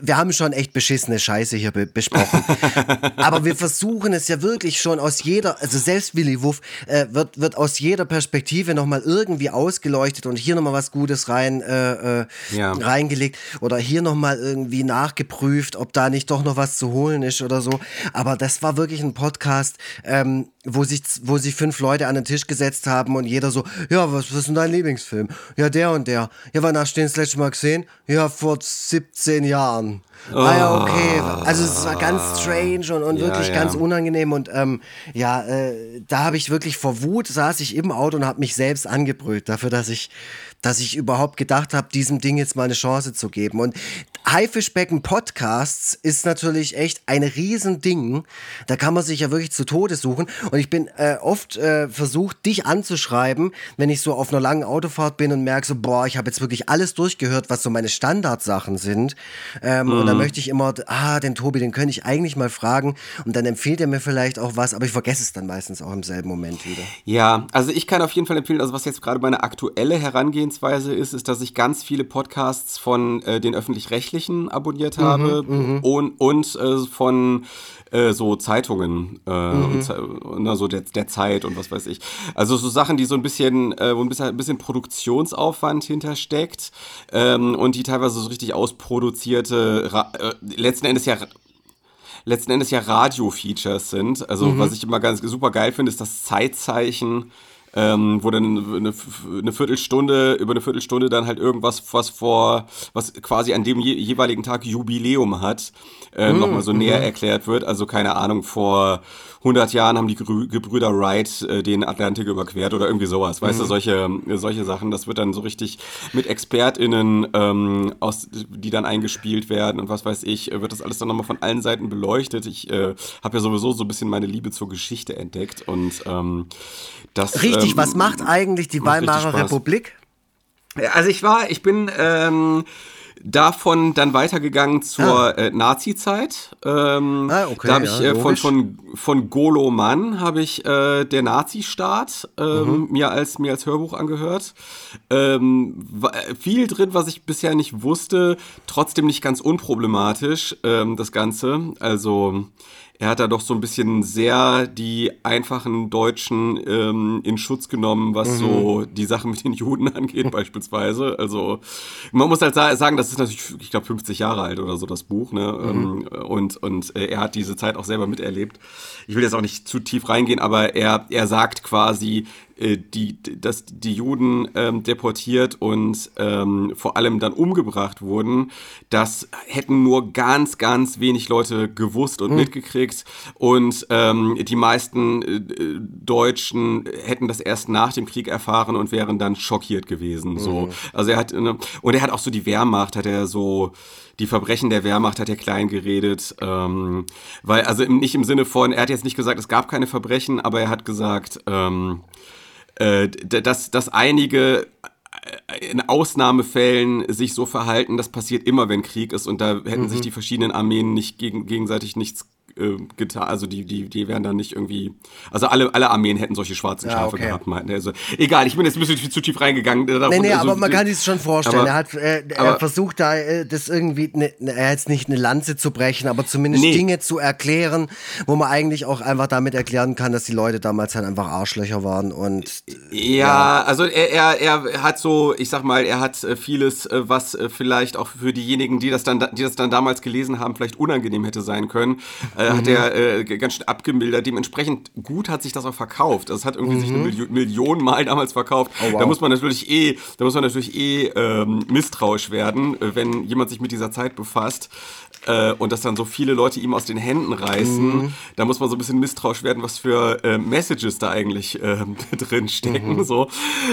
wir haben schon echt beschissene Scheiße hier be besprochen. [laughs] Aber wir versuchen es ja wirklich schon aus jeder, also selbst Willy Wuff äh, wird, wird aus jeder Perspektive nochmal irgendwie irgendwie ausgeleuchtet und hier nochmal was Gutes rein äh, äh, Ja. reingelegt oder hier nochmal irgendwie nachgeprüft, ob da nicht doch noch was zu holen ist oder so. Aber das war wirklich ein Podcast, ähm, wo sich, wo sich fünf Leute an den Tisch gesetzt haben und jeder so, ja, was, was ist denn dein Lieblingsfilm? Ja, der und der. Ja, wann hast du den das letzte Mal gesehen? Ja, vor 17 Jahren. Ah ja, okay. Also es war ganz strange und, und Ja, wirklich ja. ganz unangenehm und ähm, ja, äh, da habe ich wirklich vor Wut saß ich im Auto und habe mich selbst angebrüllt dafür, dass ich, dass ich überhaupt gedacht habe, diesem Ding jetzt mal eine Chance zu geben. Und Haifischbecken Podcasts ist natürlich echt ein Riesending. Da kann man sich ja wirklich zu Tode suchen. Und ich bin äh, oft äh, versucht, dich anzuschreiben, wenn ich so auf einer langen Autofahrt bin und merke so, boah, ich habe jetzt wirklich alles durchgehört, was so meine Standardsachen sind. Ähm, Und dann möchte ich immer, ah, den Tobi, den könnte ich eigentlich mal fragen. Und dann empfiehlt er mir vielleicht auch was, aber ich vergesse es dann meistens auch im selben Moment wieder. Ja, also ich kann auf jeden Fall empfehlen, also was jetzt gerade meine aktuelle Herangehensweise ist, ist, dass ich ganz viele Podcasts von äh, den öffentlich-rechtlichen abonniert habe und, und äh, von äh, so Zeitungen äh, und, Ze- und also der, der Zeit und was weiß ich. Also so Sachen, die so ein bisschen, äh, wo ein bisschen, ein bisschen Produktionsaufwand hintersteckt ähm, und die teilweise so richtig ausproduzierte, äh, letzten Endes ja letzten Endes ja Radio-Features sind. Also was ich immer ganz super geil finde, ist das Zeitzeichen, ähm, wo dann eine, eine Viertelstunde, über eine Viertelstunde dann halt irgendwas, was vor, was quasi an dem je, jeweiligen Tag Jubiläum hat, äh, nochmal so näher erklärt wird. Also keine Ahnung, vor 100 Jahren haben die Gebrüder Wright äh, den Atlantik überquert oder irgendwie sowas. Weißt du, solche, solche Sachen, das wird dann so richtig mit ExpertInnen, ähm, aus, die dann eingespielt werden und was weiß ich, wird das alles dann nochmal von allen Seiten beleuchtet. Ich äh, habe ja sowieso so ein bisschen meine Liebe zur Geschichte entdeckt und ähm, das. Richtig, ähm, was macht eigentlich die Weimarer. Republik? Also ich war, ich bin ähm, davon dann weitergegangen zur äh, Nazi-Zeit. Ähm, Ah, okay, da habe ja, ich äh, von, von, von Golo Mann habe ich äh, der Nazi-Staat ähm, Mhm. mir, als, mir als Hörbuch angehört. Ähm, wa- viel drin, was ich bisher nicht wusste, trotzdem nicht ganz unproblematisch, ähm, das Ganze. Also er hat da doch so ein bisschen sehr die einfachen Deutschen ähm, in Schutz genommen, was so die Sache mit den Juden [laughs] angeht, beispielsweise. Also man muss halt sa- sagen, das ist natürlich, ich glaube, 50 Jahre alt oder so, das Buch, ne? Ähm, Und, und äh, er hat diese Zeit auch selber miterlebt. Ich will jetzt auch nicht zu tief reingehen, aber er, er sagt quasi, die, dass die Juden ähm, deportiert und ähm, vor allem dann umgebracht wurden, das hätten nur ganz, ganz wenig Leute gewusst und mitgekriegt. Und ähm, die meisten äh, äh, Deutschen hätten das erst nach dem Krieg erfahren und wären dann schockiert gewesen. So. Also er hat, ne, und er hat auch so die Wehrmacht, hat er so die Verbrechen der Wehrmacht hat er klein geredet, ähm, weil also im, nicht im Sinne von, er hat jetzt nicht gesagt, es gab keine Verbrechen, aber er hat gesagt, ähm, äh, dass, dass einige äh, in Ausnahmefällen sich so verhalten, das passiert immer, wenn Krieg ist. Und da hätten sich die verschiedenen Armeen nicht gegen, gegenseitig nichts äh, getan, also die, die, die wären dann nicht irgendwie, also alle, alle Armeen hätten solche schwarzen Ja, Schafe okay. gehabt, meinten. Also, egal, ich bin jetzt ein bisschen zu tief reingegangen. äh, Nee, nee, also, aber man kann sich schon vorstellen. aber- er hat, äh, er aber- versucht da, äh, das irgendwie, ne, ne, er jetzt nicht eine Lanze zu brechen, aber zumindest Nee. Dinge zu erklären, wo man eigentlich auch einfach damit erklären kann, dass die Leute damals halt einfach Arschlöcher waren und Ja, also er, er, er hat so, ich sag mal, er hat äh, vieles, äh, was äh, vielleicht auch für diejenigen, die das dann, die das dann damals gelesen haben, vielleicht unangenehm hätte sein können, äh, hat er äh, ganz schön abgemildert. Dementsprechend gut hat sich das auch verkauft. Das hat irgendwie sich eine Milio Million Mal damals verkauft. wow. Da muss man natürlich eh, da muss man natürlich eh ähm, misstrauisch werden, äh, wenn jemand sich mit dieser Zeit befasst. Äh, und dass dann so viele Leute ihm aus den Händen reißen, da muss man so ein bisschen misstrauisch werden, was für äh, Messages da eigentlich ähm, [laughs] drin stecken. So.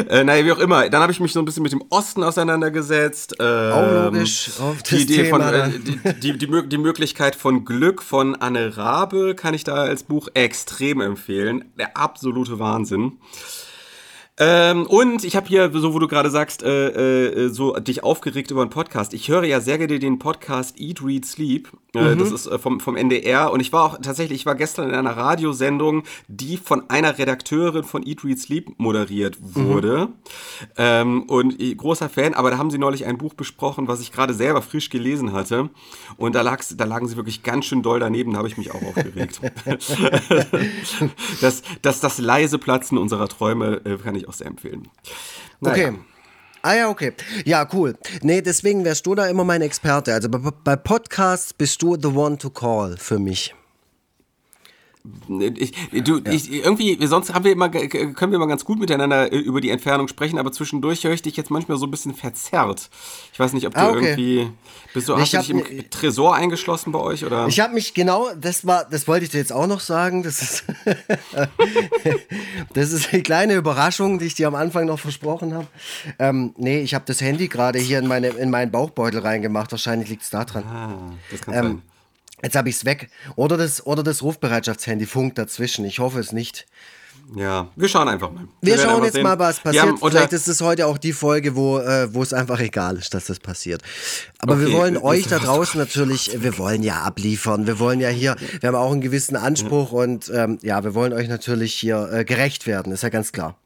Äh, naja, wie auch immer. Dann habe ich mich so ein bisschen mit dem Osten auseinandergesetzt. Ähm, Auch logisch, auf die Idee von, Thema äh, dann. die, die, die, die Möglichkeit von Glück von Anne Rabe kann ich da als Buch extrem empfehlen. Der absolute Wahnsinn. Ähm, und ich habe hier, so wo du gerade sagst, äh, äh, so dich aufgeregt über einen Podcast. Ich höre ja sehr gerne den Podcast Eat, Read, Sleep. Äh, Das ist äh, vom, vom NDR. Und ich war auch tatsächlich, ich war gestern in einer Radiosendung, die von einer Redakteurin von Eat, Read, Sleep moderiert wurde. Ähm, und ich, großer Fan, aber da haben sie neulich ein Buch besprochen, was ich gerade selber frisch gelesen hatte. Und da, lag's, da lagen sie wirklich ganz schön doll daneben, da habe ich mich auch aufgeregt. [laughs] [laughs] das, das, das leise Platzen unserer Träume äh, kann ich auch sehr empfehlen. Okay. Ah ja, okay. Ja, cool. Nee, deswegen wärst du da immer mein Experte. Also bei, bei Podcasts bist du the one to call für mich. Ich, du, ich, irgendwie, sonst haben wir immer, können wir immer ganz gut miteinander äh, über die Entfernung sprechen, aber zwischendurch höre ich dich jetzt manchmal so ein bisschen verzerrt. Ich weiß nicht, ob du ah, okay. irgendwie, bist du, hast du dich im Tresor eingeschlossen bei euch, oder? Ich habe mich, genau, das war, das wollte ich dir jetzt auch noch sagen, das ist, [laughs] das ist eine kleine Überraschung, die ich dir am Anfang noch versprochen habe. Ähm, nee, ich habe das Handy gerade hier in, meine, in meinen Bauchbeutel reingemacht, wahrscheinlich liegt es da dran. Ah, das kann ähm, sein. Jetzt habe ich es weg. Oder das, oder das Rufbereitschaftshandy funkt dazwischen. Ich hoffe es nicht. Ja, wir schauen einfach mal. Wir, wir schauen jetzt sehen. mal, was passiert. Vielleicht ist es heute auch die Folge, wo, äh, wo es einfach egal ist, dass das passiert. Aber okay. wir wollen euch da draußen natürlich, wir wollen ja abliefern. Wir wollen ja hier, wir haben auch einen gewissen Anspruch und ähm, ja, wir wollen euch natürlich hier äh, gerecht werden, ist ja ganz klar.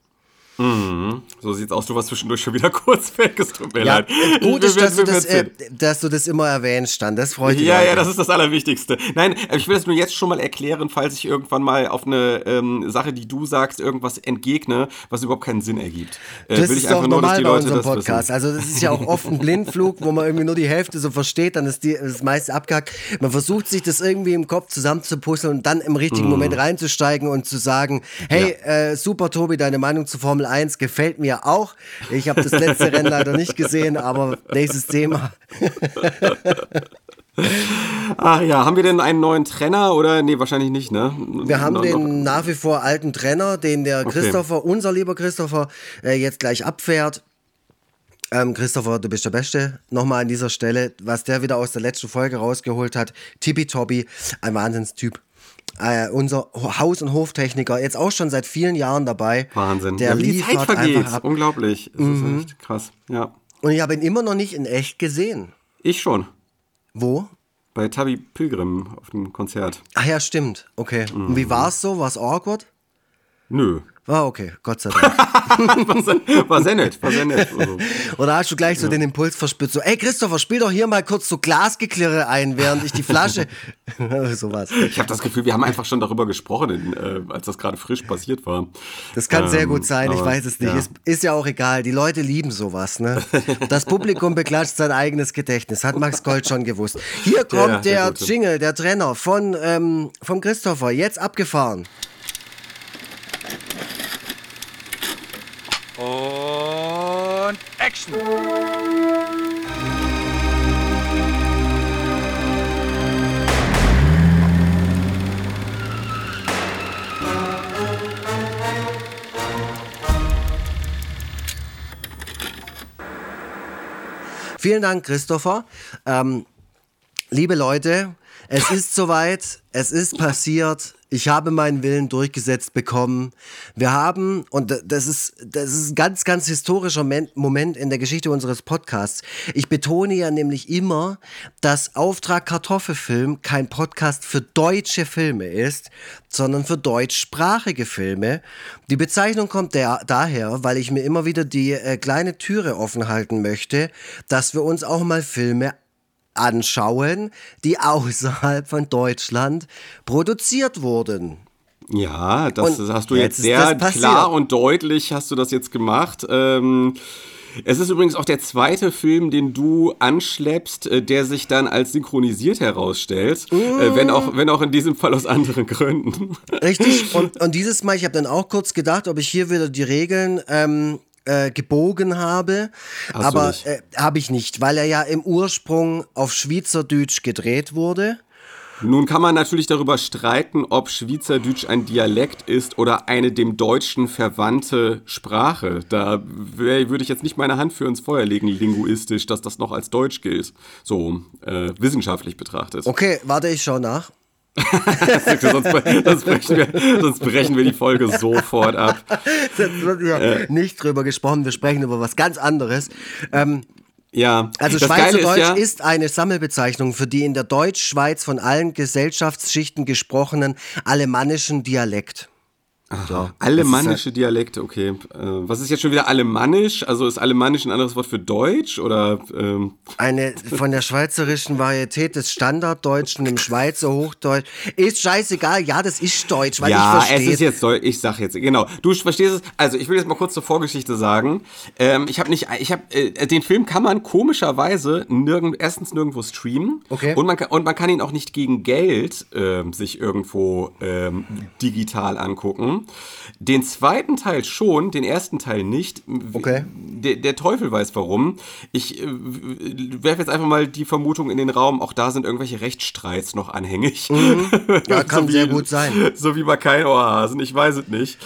Mhm. So sieht's aus. Du warst zwischendurch schon wieder [laughs] kurz weg. Es tut mir ja, leid. Gut ist, dass du, das, äh, dass du das immer erwähnst, Stan. Das freut mich. Ja, ja, das ist das Allerwichtigste. Nein, ich will das nur jetzt schon mal erklären, falls ich irgendwann mal auf eine ähm, Sache, die du sagst, irgendwas entgegne, was überhaupt keinen Sinn ergibt. Äh, das ist auch normal bei unserem Podcast. Also das ist ja auch oft ein Blindflug, wo man irgendwie nur die Hälfte so versteht, dann ist die, das meiste abgehackt. Man versucht sich das irgendwie im Kopf zusammenzupuzzeln und dann im richtigen mm. Moment reinzusteigen und zu sagen, hey, ja. äh, super Tobi, deine Meinung zu Formel Formel 1 gefällt mir auch. Ich habe das letzte Rennen leider nicht gesehen, aber nächstes Thema. [laughs] Ach ja, haben wir denn einen neuen Trainer oder nee, wahrscheinlich nicht, ne? Wir haben den nach wie vor alten Trainer, den der Christopher, okay. unser lieber Christopher, äh, jetzt gleich abfährt. Ähm, Christopher, du bist der Beste. Nochmal an dieser Stelle, was der wieder aus der letzten Folge rausgeholt hat. Tippitoppi, ein Wahnsinnstyp äh, unser Haus- und Hoftechniker, jetzt auch schon seit vielen Jahren dabei. Wahnsinn. Der ja, wie die Zeit vergeht. Unglaublich. Das mhm. ist echt krass. Ja. Und ich habe ihn immer noch nicht in echt gesehen. Ich schon. Wo? Bei Tabi Pilgrim auf dem Konzert. Ach ja, stimmt. Okay. Mhm. Und wie war es so? War es awkward? Nö. Ah, okay, Gott sei Dank. [laughs] war, sehr nett, war sehr nett. Also. Oder hast du gleich so ja. den Impuls verspürt, so, ey Christopher, spiel doch hier mal kurz so Glasgeklirre ein, während ich die Flasche. [laughs] Sowas. Ich habe das Gefühl, wir haben einfach schon darüber gesprochen, äh, als das gerade frisch passiert war. Das kann ähm, sehr gut sein, ich weiß es nicht. Ja. Ist, ist, ja auch egal, die Leute lieben sowas, ne? Das Publikum [laughs] beklatscht sein eigenes Gedächtnis, hat Max Gold schon gewusst. Hier kommt ja, der Jingle, der Trenner von, ähm, vom Christopher, jetzt abgefahren. Und Action! Vielen Dank, Christopher. Ähm, liebe Leute, es ist soweit, es ist passiert. Ich habe meinen Willen durchgesetzt bekommen. Wir haben, und das ist, das ist ein ganz, ganz historischer Moment in der Geschichte unseres Podcasts. Ich betone ja nämlich immer, dass Auftrag Kartoffelfilm kein Podcast für deutsche Filme ist, sondern für deutschsprachige Filme. Die Bezeichnung kommt der, daher, weil ich mir immer wieder die äh, kleine Türe offen halten möchte, dass wir uns auch mal Filme anschauen, die außerhalb von Deutschland produziert wurden. Ja, das und hast du jetzt, jetzt sehr klar und deutlich hast du das jetzt gemacht. Ähm, es ist übrigens auch der zweite Film, den du anschleppst, äh, der sich dann als synchronisiert herausstellt, mm. äh, wenn, auch, wenn auch in diesem Fall aus anderen Gründen. Richtig, [laughs] und, und dieses Mal, ich habe dann auch kurz gedacht, ob ich hier wieder die Regeln ähm, äh, gebogen habe. Hast aber äh, habe ich nicht, weil er ja im Ursprung auf Schweizerdeutsch gedreht wurde. Nun kann man natürlich darüber streiten, ob Schweizerdeutsch ein Dialekt ist oder eine dem Deutschen verwandte Sprache. Da würde ich jetzt nicht meine Hand für ins Feuer legen, linguistisch, dass das noch als Deutsch gilt, so äh, wissenschaftlich betrachtet. Okay, warte, ich schau nach sonst, sonst, brechen wir, sonst, brechen wir, die Folge sofort ab. [laughs] Jetzt wird ja äh. nicht drüber gesprochen, wir sprechen über was ganz anderes. Ähm, ja, also Schweizerdeutsch ist, ja, ist eine Sammelbezeichnung für die in der Deutschschweiz von allen Gesellschaftsschichten gesprochenen alemannischen Dialekt. So, Alemannische Dialekte, okay. Äh, was ist jetzt schon wieder Alemannisch? Also ist Alemannisch ein anderes Wort für Deutsch oder? Ähm? Eine von der schweizerischen Varietät des Standarddeutschen im Schweizer Hochdeutsch. Ist scheißegal, ja, das ist Deutsch, weil ja, ich verstehe. es ist jetzt Deutsch. Ich sag jetzt genau. Du verstehst es. Also ich will jetzt mal kurz zur Vorgeschichte sagen. Ähm, ich habe nicht, ich habe äh, den Film kann man komischerweise nirgend, erstens nirgendwo streamen. Okay. Und man kann, und man kann ihn auch nicht gegen Geld ähm, sich irgendwo ähm, digital angucken. Den zweiten Teil schon, den ersten Teil nicht. Okay. Der, der Teufel weiß warum. Ich äh, werfe jetzt einfach mal die Vermutung in den Raum, auch da sind irgendwelche Rechtsstreits noch anhängig. Ja, [laughs] kann So sehr wie- gut sein. So wie bei kein Ohrhasen, ich weiß es nicht.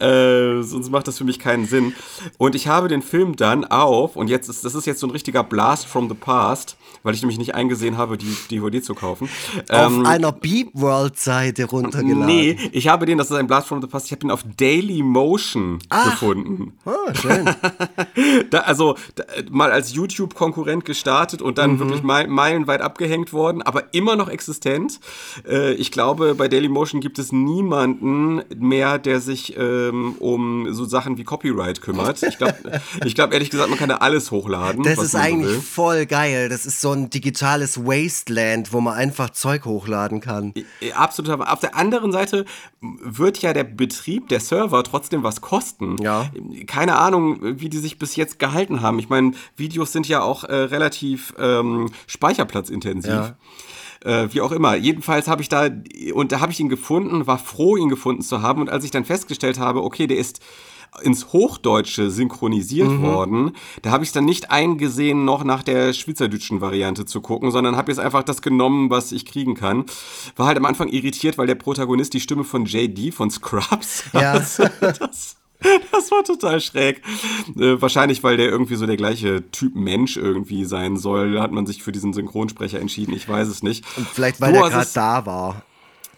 Äh, sonst macht das für mich keinen Sinn. Und ich habe den Film dann auf, und jetzt ist, das ist jetzt so ein richtiger Blast from the past, weil ich nämlich nicht eingesehen habe, die DVD zu kaufen. Auf Ähm, einer Beep World Seite runtergeladen. Nee, ich habe den, das ist ein Blast from the Past, ich habe den auf Daily Motion gefunden. Ah, schön. [laughs] Da, also da, mal als YouTube-Konkurrent gestartet und dann wirklich mei- meilenweit abgehängt worden, aber immer noch existent. Äh, ich glaube, bei Dailymotion gibt es niemanden mehr, der sich ähm, um so Sachen wie Copyright kümmert. Ich glaube, [laughs] ich glaub, ehrlich gesagt, man kann da alles hochladen. Das ist eigentlich will. voll geil. Das ist so ein digitales Wasteland, wo man einfach Zeug hochladen kann. Absolut. Aber auf der anderen Seite wird ja der Betrieb, der Server trotzdem was kosten. Ja. Keine Ahnung, wie die sich bis jetzt gehalten haben. Ich meine, Videos sind ja auch äh, relativ ähm, speicherplatzintensiv. Ja. Äh, wie auch immer. Jedenfalls habe ich da, und da habe ich ihn gefunden, war froh, ihn gefunden zu haben. Und als ich dann festgestellt habe, okay, der ist ins Hochdeutsche synchronisiert Mhm. worden, da habe ich es dann nicht eingesehen, noch nach der schweizerdeutschen Variante zu gucken, sondern habe jetzt einfach das genommen, was ich kriegen kann. War halt am Anfang irritiert, weil der Protagonist die Stimme von JD von Scrubs Ja. [laughs] hat. Das, das war total schräg. Äh, wahrscheinlich, weil der irgendwie so der gleiche Typ Mensch irgendwie sein soll, hat man sich für diesen Synchronsprecher entschieden. Ich weiß es nicht. Vielleicht, weil hast gerade da war.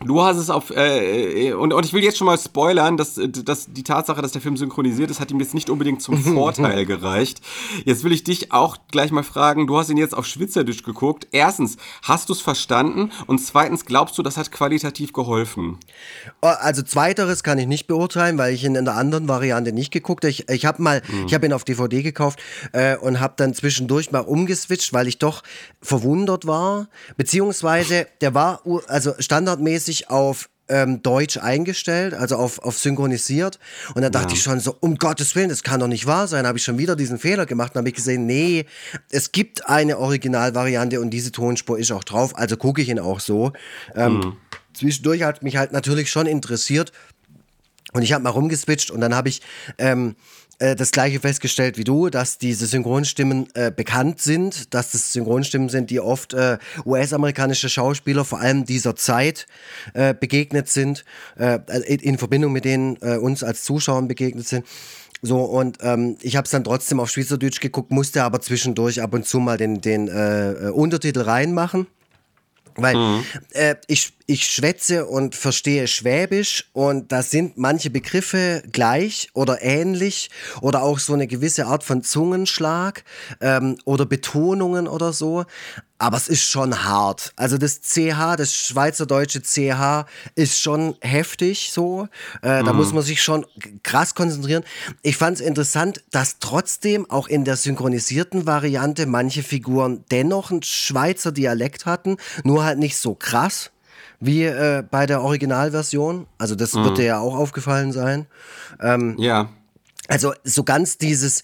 Du hast es auf, äh, äh, und, und ich will jetzt schon mal spoilern, dass, äh, dass die Tatsache, dass der Film synchronisiert ist, hat ihm jetzt nicht unbedingt zum [laughs] Vorteil gereicht. Jetzt will ich dich auch gleich mal fragen, du hast ihn jetzt auf Schweizerdeutsch geguckt. Erstens, hast du es verstanden? Und zweitens, glaubst du, das hat qualitativ geholfen? Oh, Also zweiteres kann ich nicht beurteilen, weil ich ihn in der anderen Variante nicht geguckt habe. Ich, ich habe mal, ich habe ihn auf DVD gekauft äh, und habe dann zwischendurch mal umgeswitcht, weil ich doch verwundert war. Beziehungsweise der war also standardmäßig auf ähm, Deutsch eingestellt, also auf, auf synchronisiert. Und da dachte ich schon so, um Gottes Willen, das kann doch nicht wahr sein. Habe ich schon wieder diesen Fehler gemacht und habe ich gesehen, nee, es gibt eine Originalvariante und diese Tonspur ist auch drauf. Also gucke ich ihn auch so. Ähm, Zwischendurch hat mich halt natürlich schon interessiert, und ich habe mal rumgeswitcht und dann habe ich ähm, äh, das gleiche festgestellt wie du, dass diese Synchronstimmen äh, bekannt sind, dass das Synchronstimmen sind, die oft äh, US-amerikanische Schauspieler vor allem dieser Zeit äh, begegnet sind, äh, in, in Verbindung mit denen uns als Zuschauern begegnet sind. So, und ähm, ich habe es dann trotzdem auf Schweizerdeutsch geguckt, musste aber zwischendurch ab und zu mal den, den Untertitel reinmachen. Weil äh, ich, ich schwätze und verstehe Schwäbisch und da sind manche Begriffe gleich oder ähnlich oder auch so eine gewisse Art von Zungenschlag ähm, oder Betonungen oder so. Aber es ist schon hart. Also das CH, das schweizerdeutsche CH ist schon heftig so. Äh, Da muss man sich schon krass konzentrieren. Ich fand es interessant, dass trotzdem auch in der synchronisierten Variante manche Figuren dennoch einen Schweizer Dialekt hatten, nur halt nicht so krass wie äh, bei der Originalversion. Also das wird dir ja auch aufgefallen sein. Ja. Also so ganz dieses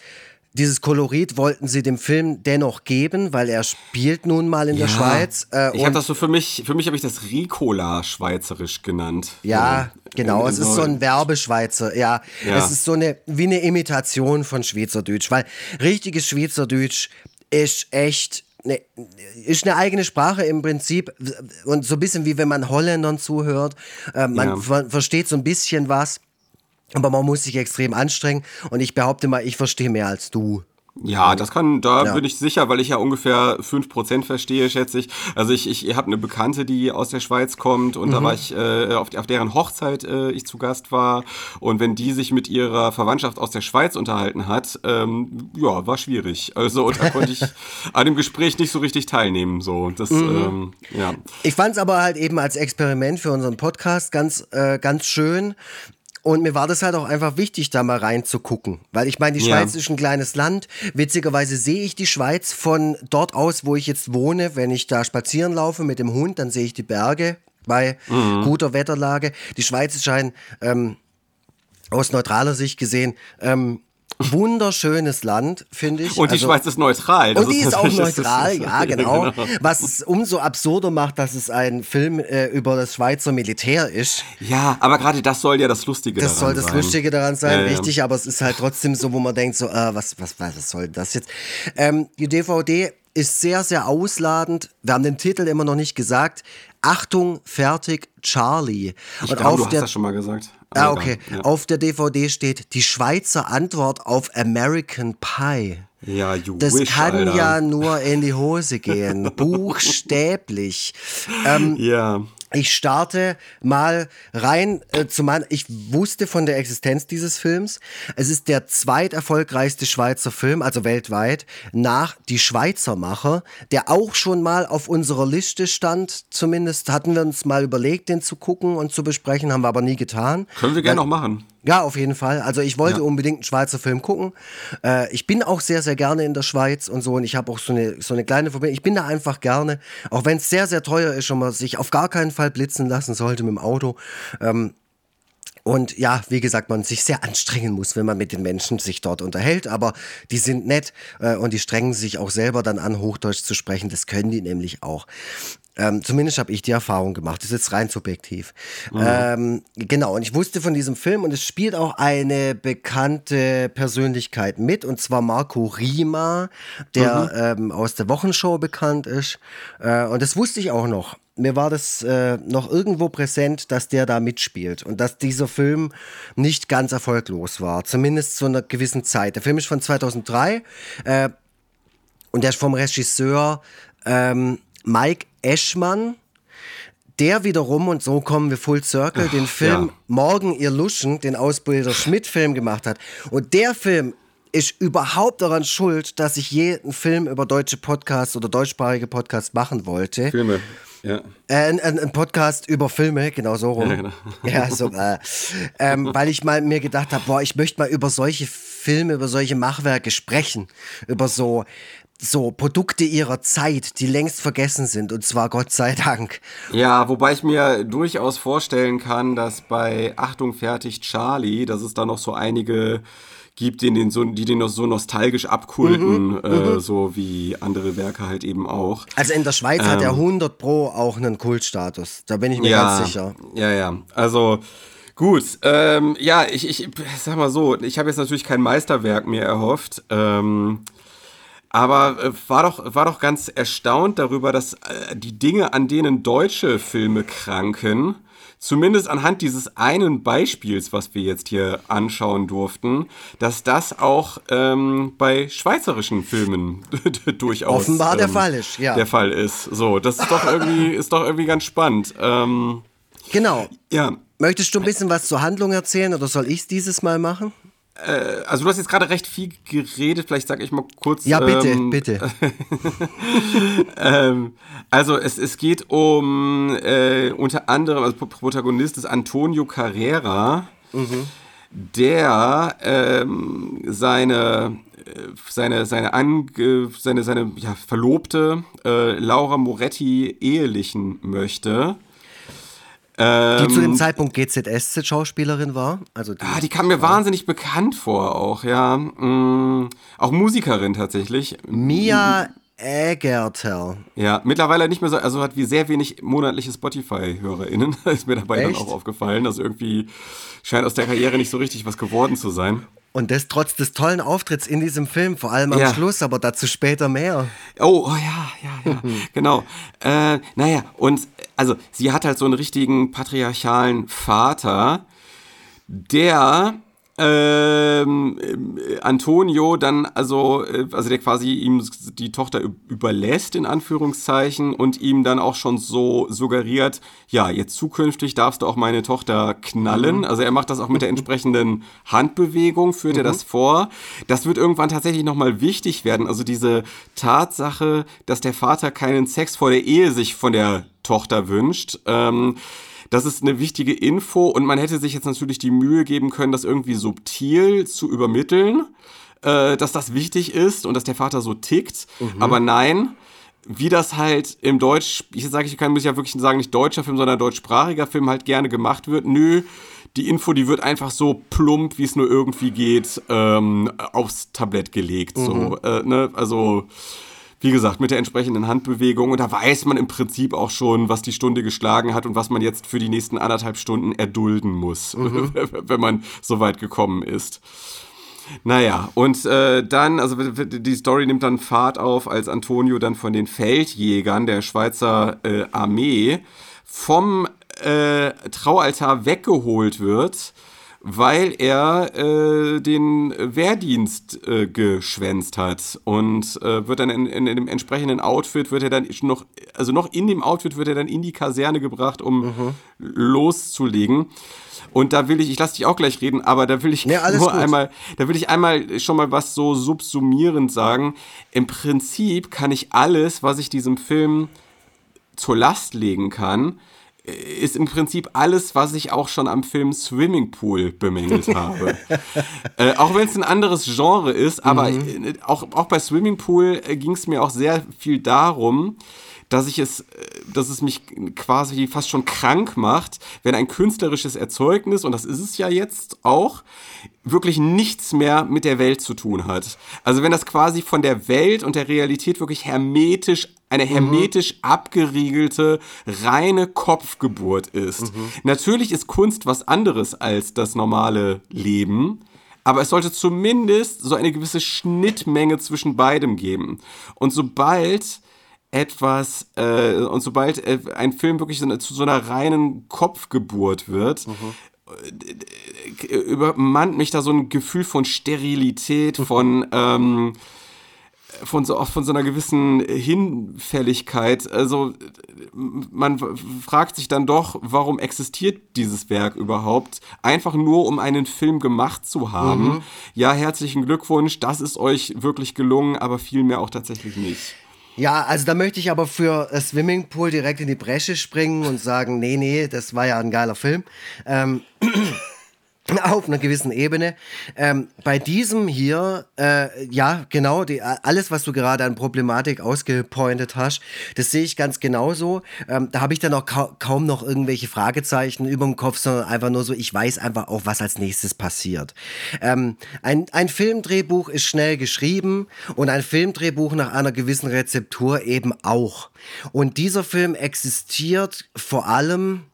dieses Kolorit wollten sie dem Film dennoch geben, weil er spielt nun mal in der Ja. Schweiz. Äh, ich habe das so für mich, für mich habe ich das Ricola schweizerisch genannt. Ja, genau. in- Es ist so ein Werbeschweizer. Ja, Ja. es ist so eine wie eine Imitation von Schweizerdeutsch, weil richtiges Schweizerdeutsch ist echt ne, ist eine eigene Sprache im Prinzip und so ein bisschen wie wenn man Holländern zuhört. Äh, Ja. man versteht so ein bisschen was, aber man muss sich extrem anstrengen und ich behaupte mal, ich verstehe mehr als du. Ja, das kann, da Ja. bin ich sicher, weil ich ja ungefähr 5% verstehe, schätze ich. Also ich, ich habe eine Bekannte, die aus der Schweiz kommt und Mhm. da war ich, äh, auf, auf deren Hochzeit äh, ich zu Gast war. Und wenn die sich mit ihrer Verwandtschaft aus der Schweiz unterhalten hat, ähm, ja, war schwierig. Also da konnte ich [laughs] an dem Gespräch nicht so richtig teilnehmen. So, das, Mhm. ähm, ja. Ich fand es aber halt eben als Experiment für unseren Podcast ganz, äh, ganz schön. Und mir war das halt auch einfach wichtig, da mal reinzugucken. Weil ich meine, die Ja. Schweiz ist ein kleines Land. Witzigerweise sehe ich die Schweiz von dort aus, wo ich jetzt wohne. Wenn ich da spazieren laufe mit dem Hund, dann sehe ich die Berge bei Mhm. guter Wetterlage. Die Schweiz ist ein, ähm, aus neutraler Sicht gesehen, ähm, wunderschönes Land, finde ich. Und die Also- Schweiz ist neutral. Das und die ist auch natürlich- das neutral, ist- ja, genau. Was es umso absurder macht, dass es ein Film äh, über das Schweizer Militär ist. Ja, aber gerade das soll ja das Lustige Das daran soll das sein. Lustige daran sein, Ja, ja. richtig, aber es ist halt trotzdem so, wo man denkt, so, äh, was, was, was, soll das jetzt? Ähm, die DVD ist sehr, sehr ausladend. Wir haben den Titel immer noch nicht gesagt. Achtung, fertig, Charlie. Ich Und glaube, du auf hast der das schon mal gesagt. Ah, okay. egal. Auf der DVD steht die Schweizer Antwort auf American Pie. Ja, you Das wish, kann Alter. ja nur in die Hose gehen. [laughs] Buchstäblich. Ähm, Ja. Ich starte mal rein äh, zu meinem. Ich wusste von der Existenz dieses Films. Es ist der zweiterfolgreichste Schweizer Film, also weltweit, nach Die Schweizer Macher, der auch schon mal auf unserer Liste stand. Zumindest hatten wir uns mal überlegt, den zu gucken und zu besprechen, haben wir aber nie getan. Können wir gerne noch machen. Ja, auf jeden Fall. Also ich wollte Ja. unbedingt einen Schweizer Film gucken. Äh, ich bin auch sehr, sehr gerne in der Schweiz und so. Und ich habe auch so eine, so eine kleine Verbindung. Ich bin da einfach gerne, auch wenn es sehr, sehr teuer ist und man sich auf gar keinen Fall blitzen lassen sollte mit dem Auto. Ähm, und ja, wie gesagt, man sich sehr anstrengen muss, wenn man mit den Menschen sich dort unterhält. Aber die sind nett äh, und die strengen sich auch selber dann an, Hochdeutsch zu sprechen. Das können die nämlich auch. Ähm, zumindest habe ich die Erfahrung gemacht. Das ist jetzt rein subjektiv. Ähm, genau, und ich wusste von diesem Film und es spielt auch eine bekannte Persönlichkeit mit, und zwar Marco Rima, der ähm, aus der Wochenshow bekannt ist. Äh, und das wusste ich auch noch. Mir war das äh, noch irgendwo präsent, dass der da mitspielt und dass dieser Film nicht ganz erfolglos war, zumindest zu einer gewissen Zeit. Der Film ist von 2003 äh, und der ist vom Regisseur ähm, Mike Eschmann, der wiederum, und so kommen wir full circle, den Film ja. Morgen ihr Luschen, den Ausbilder Schmidt-Film gemacht hat. Und der Film ist überhaupt daran schuld, dass ich je einen Film über deutsche Podcasts oder deutschsprachige Podcasts machen wollte. Filme. Ja. Ein, ein, ein Podcast über Filme, genau so rum. Ja, genau. [laughs] Ja, so, äh, ähm, weil ich mal mir gedacht habe, boah, ich möchte mal über solche Filme, über solche Machwerke sprechen, über so so Produkte ihrer Zeit, die längst vergessen sind und zwar Gott sei Dank. Ja, wobei ich mir durchaus vorstellen kann, dass bei Achtung fertig Charlie, dass es da noch so einige gibt, die den, so, die den noch so nostalgisch abkulten, Mhm, äh, so wie andere Werke halt eben auch. Also in der Schweiz hat er 100 Pro auch einen Kultstatus, da bin ich mir ja, ganz sicher. Ja, ja. Also gut. Ähm, ja, ich, ich sag mal so, ich habe jetzt natürlich kein Meisterwerk mir erhofft. Ähm, aber äh, war doch, war doch ganz erstaunt darüber, dass äh, die Dinge, an denen deutsche Filme kranken, zumindest anhand dieses einen Beispiels, was wir jetzt hier anschauen durften, dass das auch ähm, bei schweizerischen Filmen [laughs] durchaus Offenbar der ähm, Fall ist, ja. Der Fall ist. So, das ist doch irgendwie, ist doch irgendwie ganz spannend. Ähm, Genau. ja, Möchtest du ein bisschen was zur Handlung erzählen oder soll ich es dieses Mal machen? Also du hast jetzt gerade recht viel geredet, vielleicht sage ich mal kurz. Ja, bitte, ähm, bitte. [laughs] Ähm, also es, es geht um äh, unter anderem, also Protagonist ist Antonio Carrera, der ähm, seine äh, seine seine Ange seine seine ja, Verlobte äh, Laura Moretti ehelichen möchte. Die zu dem Ähm, Zeitpunkt GZSZ-Schauspielerin war. Also die, Ah, die kam mir wahnsinnig bekannt vor auch, ja. Mm, auch Musikerin tatsächlich. Mia Ägerter. Ja, mittlerweile nicht mehr so, also hat wie sehr wenig monatliche Spotify-HörerInnen, [laughs] ist mir dabei dann Echt? auch aufgefallen. Also irgendwie scheint aus der Karriere nicht so richtig was geworden zu sein. Und das trotz des tollen Auftritts in diesem Film, vor allem am Ja. Schluss, aber dazu später mehr. Oh, oh ja, ja, ja, [laughs] genau. Äh, naja, und also sie hat halt so einen richtigen patriarchalen Vater, der ähm, äh, Antonio dann also äh, also der quasi ihm die Tochter üb- überlässt in Anführungszeichen und ihm dann auch schon so suggeriert ja jetzt zukünftig darfst du auch meine Tochter knallen. Also er macht das auch mit der entsprechenden [laughs] Handbewegung führt er das vor. Das wird irgendwann tatsächlich noch mal wichtig werden. Also diese Tatsache dass der Vater keinen Sex vor der Ehe sich von der Tochter wünscht ähm, Das ist eine wichtige Info und man hätte sich jetzt natürlich die Mühe geben können, das irgendwie subtil zu übermitteln, äh, dass das wichtig ist und dass der Vater so tickt. Mhm. Aber nein, wie das halt im Deutsch, ich sage, ich kann muss ja wirklich sagen, nicht deutscher Film, sondern deutschsprachiger Film halt gerne gemacht wird. Nö, die Info, die wird einfach so plump, wie es nur irgendwie geht, ähm, aufs Tablett gelegt. Mhm. So, äh, ne? Also, wie gesagt, mit der entsprechenden Handbewegung. Und da weiß man im Prinzip auch schon, was die Stunde geschlagen hat und was man jetzt für die nächsten anderthalb Stunden erdulden muss, [laughs] mhm. wenn man so weit gekommen ist. Naja, und äh, dann, also die Story nimmt dann Fahrt auf, als Antonio dann von den Feldjägern der Schweizer äh, Armee vom äh, Traualtar weggeholt wird, weil er äh, den Wehrdienst äh, geschwänzt hat und äh, wird dann in, in, in, dem entsprechenden Outfit wird er dann noch also noch in dem Outfit wird er dann in die Kaserne gebracht, um mhm. loszulegen. Und da will ich, ich lasse dich auch gleich reden, aber da will ich nee, nur gut. einmal, da will ich einmal schon mal was so subsumierend sagen. Im Prinzip kann ich alles, was ich diesem Film zur Last legen kann, ist im Prinzip alles, was ich auch schon am Film Swimming Pool bemängelt [laughs] habe. äh, auch wenn es ein anderes Genre ist, aber mhm. auch, auch bei Swimming Pool äh, ging es mir auch sehr viel darum, dass ich es, äh, dass es mich quasi fast schon krank macht, wenn ein künstlerisches Erzeugnis, und das ist es ja jetzt auch, wirklich nichts mehr mit der Welt zu tun hat. Also wenn das quasi von der Welt und der Realität wirklich hermetisch eine mhm. hermetisch abgeriegelte, reine Kopfgeburt ist. Mhm. Natürlich ist Kunst was anderes als das normale Leben, aber es sollte zumindest so eine gewisse Schnittmenge zwischen beidem geben. Und sobald etwas, äh, und sobald äh, ein Film wirklich so, zu so einer reinen Kopfgeburt wird, mhm übermannt mich da so ein Gefühl von Sterilität, von [laughs] ähm, von so, auch von so einer gewissen Hinfälligkeit. Also man fragt sich dann doch, warum existiert dieses Werk überhaupt? Einfach nur, um einen Film gemacht zu haben. Mhm. Ja, herzlichen Glückwunsch, das ist euch wirklich gelungen, aber viel mehr auch tatsächlich nicht. Ja, also da möchte ich aber für Swimmingpool direkt in die Bresche springen und sagen, nee, nee, das war ja ein geiler Film. Ähm, auf einer gewissen Ebene. Ähm, bei diesem hier, äh, ja, genau, die, alles, was du gerade an Problematik ausgepointet hast, das sehe ich ganz genauso. Ähm, da habe ich dann auch ka kaum noch irgendwelche Fragezeichen über dem Kopf, sondern einfach nur so, ich weiß einfach auch, was als nächstes passiert. Ähm, ein, ein Filmdrehbuch ist schnell geschrieben und ein Filmdrehbuch nach einer gewissen Rezeptur eben auch. Und dieser Film existiert vor allem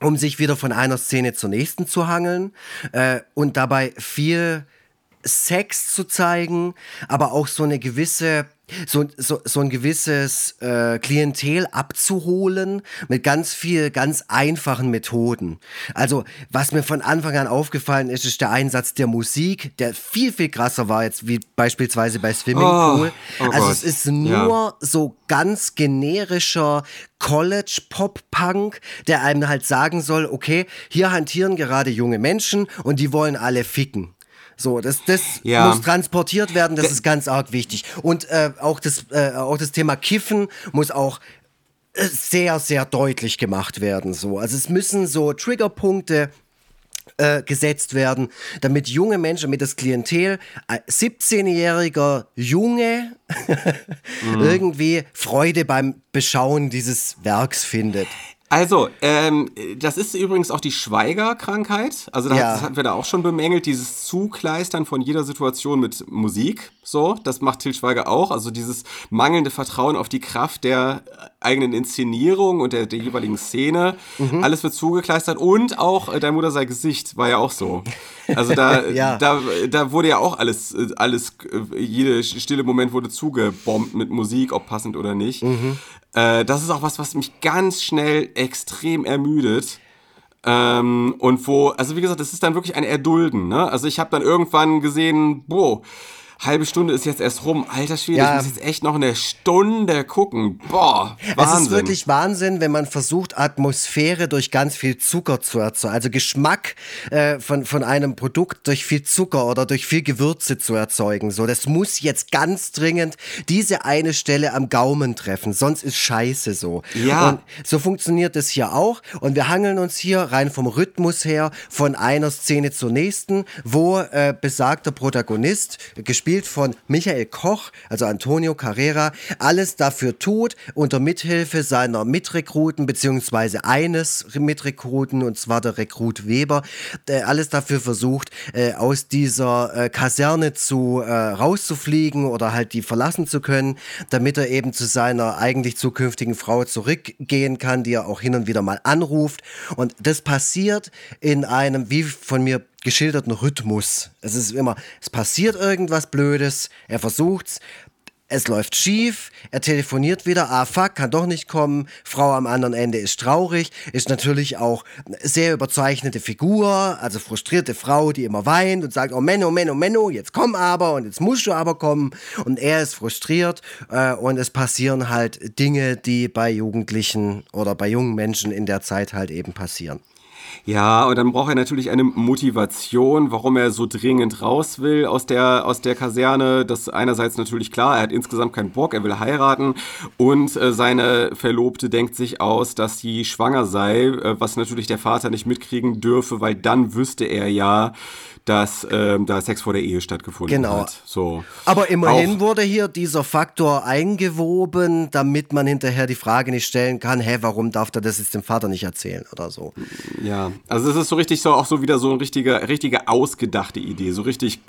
um sich wieder von einer Szene zur nächsten zu hangeln äh, und dabei viel Sex zu zeigen, aber auch so eine gewisse so, so, so ein gewisses äh, Klientel abzuholen mit ganz viel, ganz einfachen Methoden. Also, was mir von Anfang an aufgefallen ist, ist der Einsatz der Musik, der viel, viel krasser war jetzt, wie beispielsweise bei Swimming Pool. Oh, oh also, Gott. es ist nur ja. so ganz generischer College-Pop-Punk, der einem halt sagen soll, okay, hier hantieren gerade junge Menschen und die wollen alle ficken. So, das, das ja. muss transportiert werden, das ist ganz arg wichtig. Und äh, auch, das, äh, auch das Thema Kiffen muss auch äh, sehr, sehr deutlich gemacht werden. So. Also es müssen so Triggerpunkte äh, gesetzt werden, damit junge Menschen, damit das Klientel, 17-jähriger Junge [laughs] mhm. irgendwie Freude beim Beschauen dieses Werks findet. Also, ähm, das ist übrigens auch die Schweiger-Krankheit. Also, das, ja. hatten wir da auch schon bemängelt, dieses Zukleistern von jeder Situation mit Musik. So, das macht Til Schweiger auch. Also, dieses mangelnde Vertrauen auf die Kraft der eigenen Inszenierung und der, der jeweiligen Szene. Mhm. Alles wird zugekleistert und auch äh, Dein Mutter sei Gesicht war ja auch so. Also, da, [laughs] ja. da, da wurde ja auch alles, äh, alles, äh, jede stille Moment wurde zugebombt mit Musik, ob passend oder nicht. Mhm. Äh, das ist auch was, was mich ganz schnell extrem ermüdet. Ähm, und wo, also wie gesagt, das ist dann wirklich ein Erdulden. Ne? Also ich habe dann irgendwann gesehen, boah, halbe Stunde ist jetzt erst rum. Alter Schwede, Ja. ich muss jetzt echt noch eine Stunde gucken. Boah, Wahnsinn. Es ist wirklich Wahnsinn, wenn man versucht, Atmosphäre durch ganz viel Zucker zu erzeugen. Also Geschmack äh, von, von einem Produkt durch viel Zucker oder durch viel Gewürze zu erzeugen. So, das muss jetzt ganz dringend diese eine Stelle am Gaumen treffen, sonst ist scheiße so. Ja. Und so funktioniert es hier auch. Und wir hangeln uns hier rein vom Rhythmus her von einer Szene zur nächsten, wo äh, besagter Protagonist, gespielt von Michael Koch, also Antonio Carrera, alles dafür tut, unter Mithilfe seiner Mitrekruten, beziehungsweise eines Mitrekruten, und zwar der Rekrut Weber, äh, alles dafür versucht, äh, aus dieser äh, Kaserne zu rauszufliegen oder halt die verlassen zu können, damit er eben zu seiner eigentlich zukünftigen Frau zurückgehen kann, die er auch hin und wieder mal anruft. Und das passiert in einem, wie von mir geschilderten Rhythmus. Es ist immer, es passiert irgendwas Blödes, er versucht's, es läuft schief, er telefoniert wieder, ah fuck, kann doch nicht kommen, Frau am anderen Ende ist traurig, ist natürlich auch eine sehr überzeichnete Figur, also frustrierte Frau, die immer weint und sagt, oh Menno, Menno, Menno, jetzt komm aber und jetzt musst du aber kommen und er ist frustriert äh, und es passieren halt Dinge, die bei Jugendlichen oder bei jungen Menschen in der Zeit halt eben passieren. Ja, und dann braucht er natürlich eine Motivation, warum er so dringend raus will aus der, aus der Kaserne. Das einerseits natürlich klar, er hat insgesamt keinen Bock, er will heiraten und äh, seine Verlobte denkt sich aus, dass sie schwanger sei, äh, was natürlich der Vater nicht mitkriegen dürfe, weil dann wüsste er ja, dass ähm, da Sex vor der Ehe stattgefunden Genau. hat. So. Aber immerhin Auch- wurde hier dieser Faktor eingewoben, damit man hinterher die Frage nicht stellen kann, hä, warum darf er das jetzt dem Vater nicht erzählen oder so. Ja, also es ist so richtig so auch so wieder so eine richtige, richtige ausgedachte Idee, so richtig,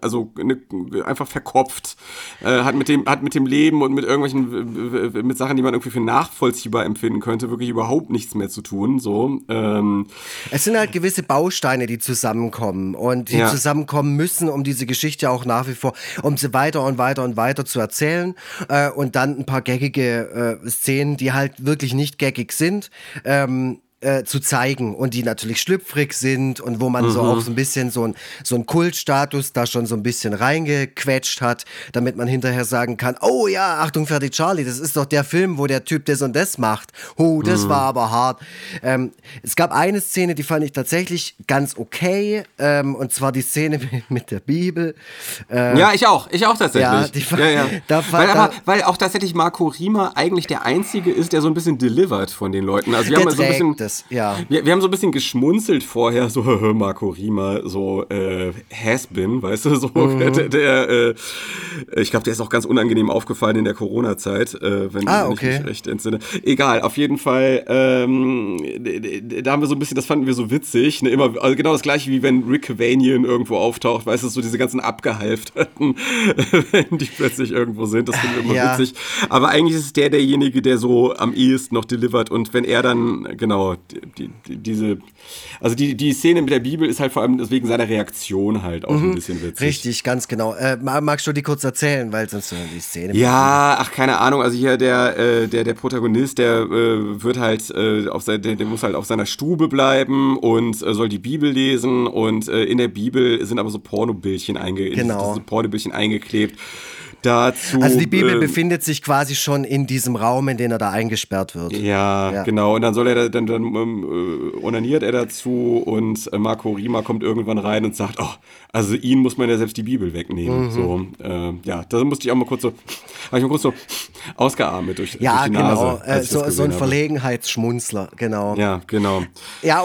also eine, einfach verkopft, äh, hat mit dem, hat mit dem Leben und mit irgendwelchen, mit Sachen, die man irgendwie für nachvollziehbar empfinden könnte, wirklich überhaupt nichts mehr zu tun. So, ähm, Es sind halt gewisse Bausteine, die zusammenkommen und die Ja. zusammenkommen müssen, um diese Geschichte auch nach wie vor, um sie weiter und weiter und weiter zu erzählen äh, und dann ein paar gaggige äh, Szenen, die halt wirklich nicht gaggig sind. Ähm, äh, zu zeigen und die natürlich schlüpfrig sind und wo man so auch so ein bisschen so ein so ein Kultstatus da schon so ein bisschen reingequetscht hat, damit man hinterher sagen kann, oh ja, Achtung Fertig Charlie, das ist doch der Film, wo der Typ das und das macht. Oh, das war aber hart. Ähm, es gab eine Szene, die fand ich tatsächlich ganz okay, ähm, und zwar die Szene [laughs] mit, der Bibel. Äh, ja, ich auch, ich auch tatsächlich. Ja, die fa- ja, ja. [laughs] da fa- weil, aber, weil auch tatsächlich Marco Rima eigentlich der Einzige ist, der so ein bisschen delivered von den Leuten. Also wir haben so ein bisschen, es, ja. Wir, wir haben so ein bisschen geschmunzelt vorher, so [laughs] Marco Rima, so äh, Has-Been, weißt du, so Mhm. der, der äh, ich glaube, der ist auch ganz unangenehm aufgefallen in der Corona-Zeit, äh, wenn, Ah, okay. ich mich recht entsinne. Egal, auf jeden Fall, ähm, da haben wir so ein bisschen, das fanden wir so witzig, ne? immer also genau das gleiche wie wenn Rick Cavanian irgendwo auftaucht, weißt du, so diese ganzen Abgehalfterten, [laughs] wenn die plötzlich irgendwo sind, das finden wir immer Ja. witzig. Aber eigentlich ist es der derjenige, der so am ehesten noch delivert und wenn er dann, genau, die, die, die, diese, also die, die Szene mit der Bibel ist halt vor allem wegen seiner Reaktion halt auch ein bisschen witzig. Mhm. Richtig, ganz genau. Äh, ma- magst du die kurz erzählen, weil sonst äh, die Szene. Ja, ach keine Ahnung. Also hier der äh, der der Protagonist, der äh, wird halt äh, auf sein, der, der muss halt auf seiner Stube bleiben und äh, soll die Bibel lesen und äh, in der Bibel sind aber so Pornobildchen einge Genau. so Pornobildchen eingeklebt. Dazu Also die Bibel äh, befindet sich quasi schon in diesem Raum, in den er da eingesperrt wird. Ja, Ja. genau. Und dann soll er da- dann, dann ähm, äh, onaniert er dazu und äh, Marco Rima kommt irgendwann rein und sagt, oh, also ihn muss man ja selbst die Bibel wegnehmen. Mhm. So, äh, ja, da musste ich auch mal kurz so, habe ich mal kurz so ausgeatmet durch, Ja, durch die genau. Nase. äh, als ich das so, so ein habe. Verlegenheitsschmunzler, genau. Ja. Ja, genau.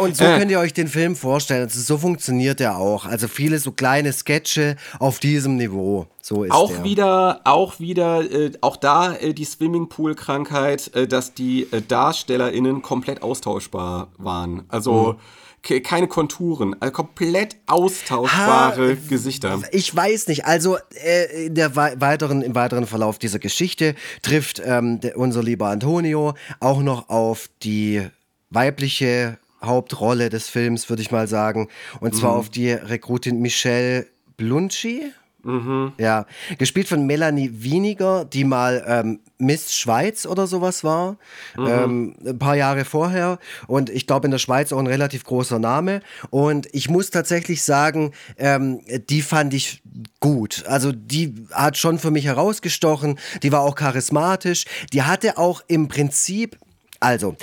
und so Äh. könnt ihr euch den Film vorstellen. Also so funktioniert er auch. Also viele so kleine Sketche auf diesem Niveau. So ist Auch der. wieder, auch wieder, äh, auch da äh, die Swimmingpool-Krankheit, äh, dass die äh, DarstellerInnen komplett austauschbar waren. Also ke- keine Konturen, äh, komplett austauschbare Ha, Gesichter. Ich weiß nicht. Also äh, in der wei- weiteren, im weiteren Verlauf dieser Geschichte trifft ähm, der, unser lieber Antonio auch noch auf die weibliche Hauptrolle des Films, würde ich mal sagen. Und Mhm. zwar auf die Rekrutin Michelle Blunci. Mhm. Ja, gespielt von Melanie Wieniger, die mal ähm, Miss Schweiz oder sowas war, mhm. ähm, ein paar Jahre vorher. Und ich glaube in der Schweiz auch ein relativ großer Name. Und ich muss tatsächlich sagen, ähm, die fand ich gut. Also die hat schon für mich herausgestochen. Die war auch charismatisch. Die hatte auch im Prinzip, also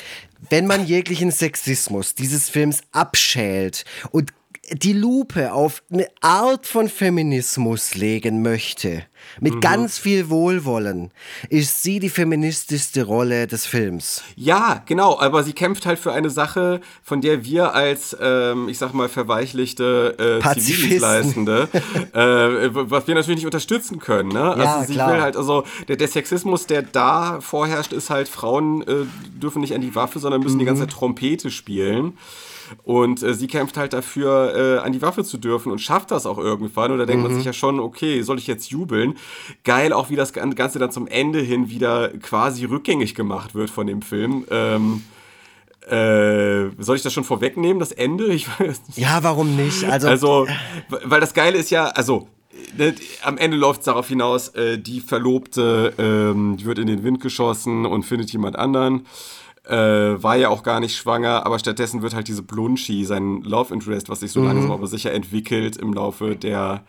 wenn man jeglichen Sexismus dieses Films abschält und die Lupe auf eine Art von Feminismus legen möchte, mit mhm. ganz viel Wohlwollen, ist sie die feministischste Rolle des Films. Ja, genau, aber sie kämpft halt für eine Sache, von der wir als, ähm, ich sag mal, verweichlichte äh, Zivildienstleistende, [laughs] äh, was wir natürlich nicht unterstützen können. Ne? Also ja, sie klar. will halt, also der, der, Sexismus, der da vorherrscht, ist halt, Frauen äh, dürfen nicht an die Waffe, sondern müssen mhm. die ganze Zeit Trompete spielen. Und äh, sie kämpft halt dafür, äh, an die Waffe zu dürfen und schafft das auch irgendwann. Und da denkt mhm. man sich ja schon, okay, soll ich jetzt jubeln? Geil auch, wie das Ganze dann zum Ende hin wieder quasi rückgängig gemacht wird von dem Film. Ähm, äh, soll ich das schon vorwegnehmen, das Ende? Ja, warum nicht? Also, also weil das Geile ist ja, also ne, am Ende läuft es darauf hinaus, äh, die Verlobte ähm, wird in den Wind geschossen und findet jemand anderen äh, war ja auch gar nicht schwanger, aber stattdessen wird halt diese Blunchi, sein Love Interest, was sich so mhm. langsam aber sicher entwickelt im Laufe der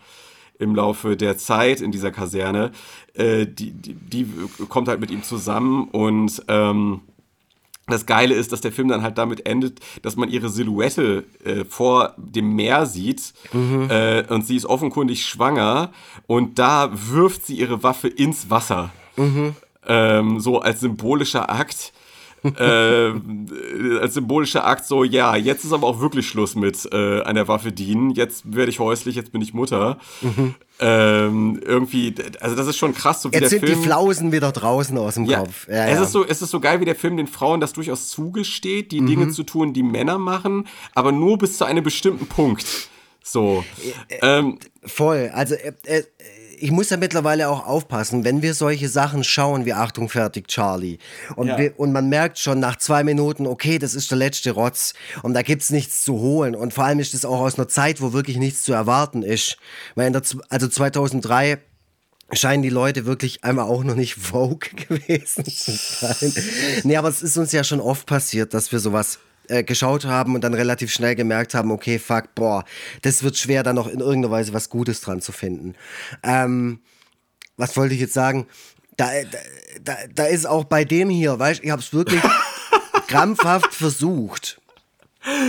im Laufe der Zeit in dieser Kaserne, äh, die, die, die, kommt halt mit ihm zusammen und ähm, das Geile ist, dass der Film dann halt damit endet, dass man ihre Silhouette äh, vor dem Meer sieht mhm. äh, und sie ist offenkundig schwanger und da wirft sie ihre Waffe ins Wasser. Mhm. Ähm, so als symbolischer Akt äh, als symbolischer Akt so, ja, jetzt ist aber auch wirklich Schluss mit äh, der Waffe dienen. Jetzt werde ich häuslich, jetzt bin ich Mutter. Mhm. Ähm, irgendwie, also das ist schon krass, so wie Jetzt der sind Film, die Flausen wieder draußen aus dem ja, Kopf. Ja, es, ja. Ist so, es ist so geil, wie der Film den Frauen das durchaus zugesteht, die mhm. Dinge zu tun, die Männer machen, aber nur bis zu einem bestimmten Punkt. So. Äh, ähm, Voll. Also äh, äh, ich muss ja mittlerweile auch aufpassen, wenn wir solche Sachen schauen wie Achtung, fertig, Charlie. Und, ja. wir, und man merkt schon nach zwei Minuten, okay, das ist der letzte Rotz und da gibt's nichts zu holen. Und vor allem ist das auch aus einer Zeit, wo wirklich nichts zu erwarten ist. Weil in der, also 2003 scheinen die Leute wirklich einmal auch noch nicht [laughs] Vogue gewesen zu sein. nee, aber es ist uns ja schon oft passiert, dass wir sowas äh, geschaut haben und dann relativ schnell gemerkt haben, okay, fuck, boah, das wird schwer, da noch in irgendeiner Weise was Gutes dran zu finden. Ähm, was wollte ich jetzt sagen? Da, da, da ist auch bei dem hier, weißt du, ich habe es wirklich [laughs] krampfhaft versucht.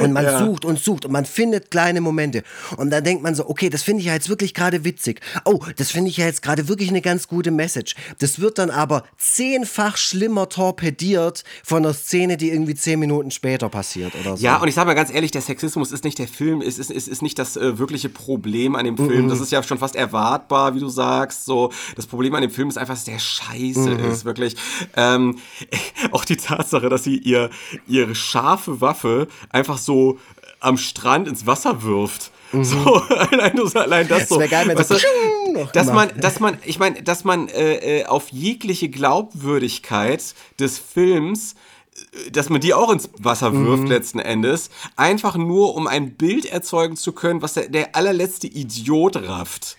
Und man ja. sucht und sucht und man findet kleine Momente. Und dann denkt man so, okay, das finde ich ja jetzt wirklich gerade witzig. Oh, das finde ich ja jetzt gerade wirklich eine ganz gute Message. Das wird dann aber zehnfach schlimmer torpediert von einer Szene, die irgendwie zehn Minuten später passiert oder so. Ja, und ich sage mal ganz ehrlich, der Sexismus ist nicht der Film, ist, ist, ist, ist nicht das äh, wirkliche Problem an dem Film. Mhm. Das ist ja schon fast erwartbar, wie du sagst. So, das Problem an dem Film ist einfach, dass der scheiße mhm. ist, wirklich. Ähm, [laughs] auch die Tatsache, dass sie ihr, ihre scharfe Waffe einfach so am Strand ins Wasser wirft. Mhm. So, [laughs] allein, allein das so. Das geil, wenn weißt du, dass man, dass man, ich meine, dass man äh, äh, auf jegliche Glaubwürdigkeit des Films äh, dass man die auch ins Wasser wirft mhm. letzten Endes, einfach nur um ein Bild erzeugen zu können, was der, der allerletzte Idiot rafft.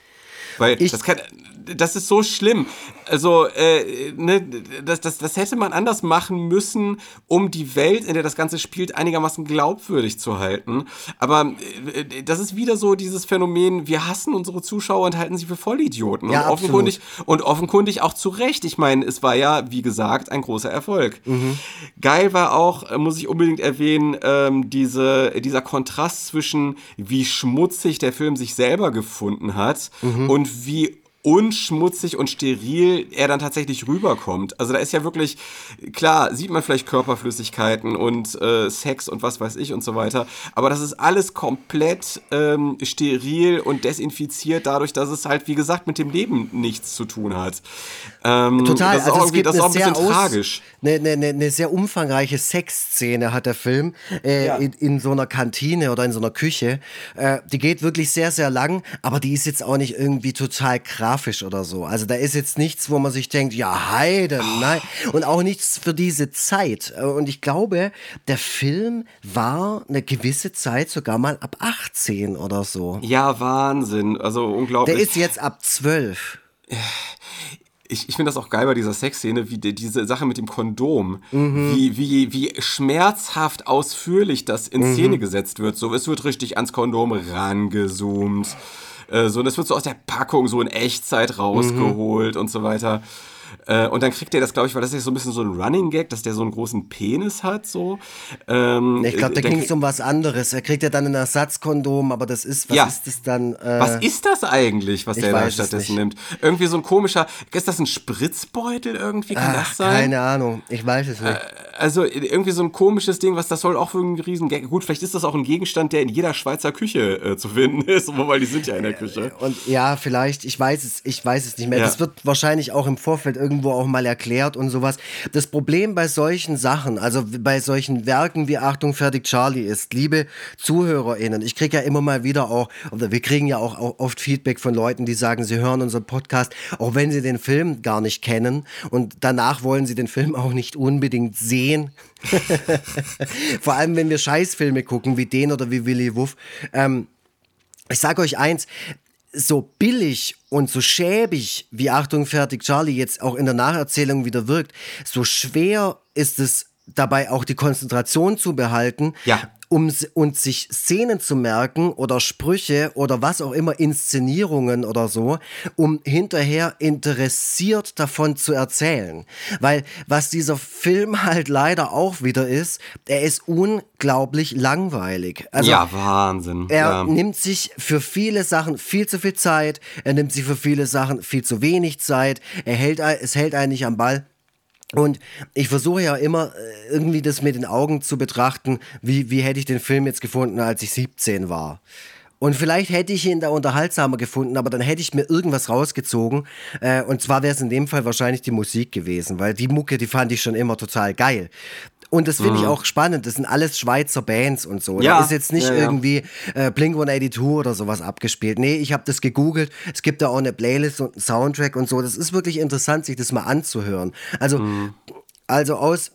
Weil ich, das kann, das ist so schlimm. Also, äh, ne, das, das, das hätte man anders machen müssen, um die Welt, in der das Ganze spielt, einigermaßen glaubwürdig zu halten. Aber äh, das ist wieder so dieses Phänomen, wir hassen unsere Zuschauer und halten sie für Vollidioten. Ja, und, offenkundig, und offenkundig auch zu Recht. Ich meine, es war ja, wie gesagt, ein großer Erfolg. Mhm. Geil war auch, äh, muss ich unbedingt erwähnen, ähm, diese, dieser Kontrast zwischen, wie schmutzig der Film sich selber gefunden hat mhm. und wie unschmutzig und steril er dann tatsächlich rüberkommt. Also da ist ja wirklich, klar, sieht man vielleicht Körperflüssigkeiten und äh, Sex und was weiß ich und so weiter, aber das ist alles komplett ähm, steril und desinfiziert dadurch, dass es halt, wie gesagt, mit dem Leben nichts zu tun hat. Ähm, Total, das ist also auch, es gibt das ist auch ein bisschen aus, tragisch. Eine, eine, eine, sehr umfangreiche Sexszene hat der Film äh, ja. in, in, so einer Kantine oder in so einer Küche. Äh, die geht wirklich sehr, sehr lang, aber die ist jetzt auch nicht irgendwie total krass biografisch oder so. Also da ist jetzt nichts, wo man sich denkt, ja, Heide, nein. Und auch nichts für diese Zeit. Und ich glaube, der Film war eine gewisse Zeit sogar mal ab 18 oder so. Ja, Wahnsinn. Also unglaublich. Der ist jetzt ab 12 ich, ich finde das auch geil bei dieser Sexszene, wie die, diese Sache mit dem Kondom, mhm. wie, wie, wie schmerzhaft ausführlich das in mhm. Szene gesetzt wird. So, es wird richtig ans Kondom rangezoomt. Äh, so, und es wird so aus der Packung so in Echtzeit rausgeholt mhm. und so weiter. Äh, und dann kriegt er das, glaube ich, weil das ist so ein bisschen so ein Running Gag, dass der so einen großen Penis hat. So. Ähm, ich glaube, da ging es um was anderes. Er kriegt ja dann ein Ersatzkondom, aber das ist, was ja. ist das dann? Äh, was ist das eigentlich, was der da stattdessen nimmt? Irgendwie so ein komischer, ist das ein Spritzbeutel irgendwie? Kann Ach, das sein? Keine Ahnung, ich weiß es nicht. Äh, also irgendwie so ein komisches Ding, was das soll auch für einen riesen Gag. Gut, vielleicht ist das auch ein Gegenstand, der in jeder Schweizer Küche äh, zu finden ist, [laughs] weil die sind ja in der Küche. Und ja, vielleicht, ich weiß es, ich weiß es nicht mehr. Ja. Das wird wahrscheinlich auch im Vorfeld irgendwo auch mal erklärt und sowas. Das Problem bei solchen Sachen, also bei solchen Werken wie Achtung, fertig, Charlie ist, liebe ZuhörerInnen, ich kriege ja immer mal wieder auch, oder wir kriegen ja auch, oft Feedback von Leuten, die sagen, sie hören unseren Podcast, auch wenn sie den Film gar nicht kennen und danach wollen sie den Film auch nicht unbedingt sehen. [laughs] Vor allem, wenn wir Scheißfilme gucken, wie den oder wie Willy Wuff. Ähm, ich sage euch eins, so billig und so schäbig wie Achtung fertig Charlie jetzt auch in der Nacherzählung wieder wirkt, so schwer ist es dabei auch die Konzentration zu behalten. Ja um und sich Szenen zu merken oder Sprüche oder was auch immer, Inszenierungen oder so, um hinterher interessiert davon zu erzählen. Weil was dieser Film halt leider auch wieder ist, er ist unglaublich langweilig. Also, ja, Wahnsinn. Er ja. nimmt sich für viele Sachen viel zu viel Zeit, er nimmt sich für viele Sachen viel zu wenig Zeit, er hält, es hält einen nicht am Ball. Und ich versuche ja immer äh, irgendwie das mit den Augen zu betrachten, wie, wie hätte ich den Film jetzt gefunden, als ich 17 war. Und vielleicht hätte ich ihn da unterhaltsamer gefunden, aber dann hätte ich mir irgendwas rausgezogen. Äh, und zwar wäre es in dem Fall wahrscheinlich die Musik gewesen, weil die Mucke, die fand ich schon immer total geil. Und das finde ich mhm. auch spannend. Das sind alles Schweizer Bands und so. Ja. Da ist jetzt nicht ja, ja. irgendwie äh, Blink 182 oder sowas abgespielt. Nee, ich habe das gegoogelt. Es gibt da auch eine Playlist und einen Soundtrack und so. Das ist wirklich interessant, sich das mal anzuhören. Also, mhm. also aus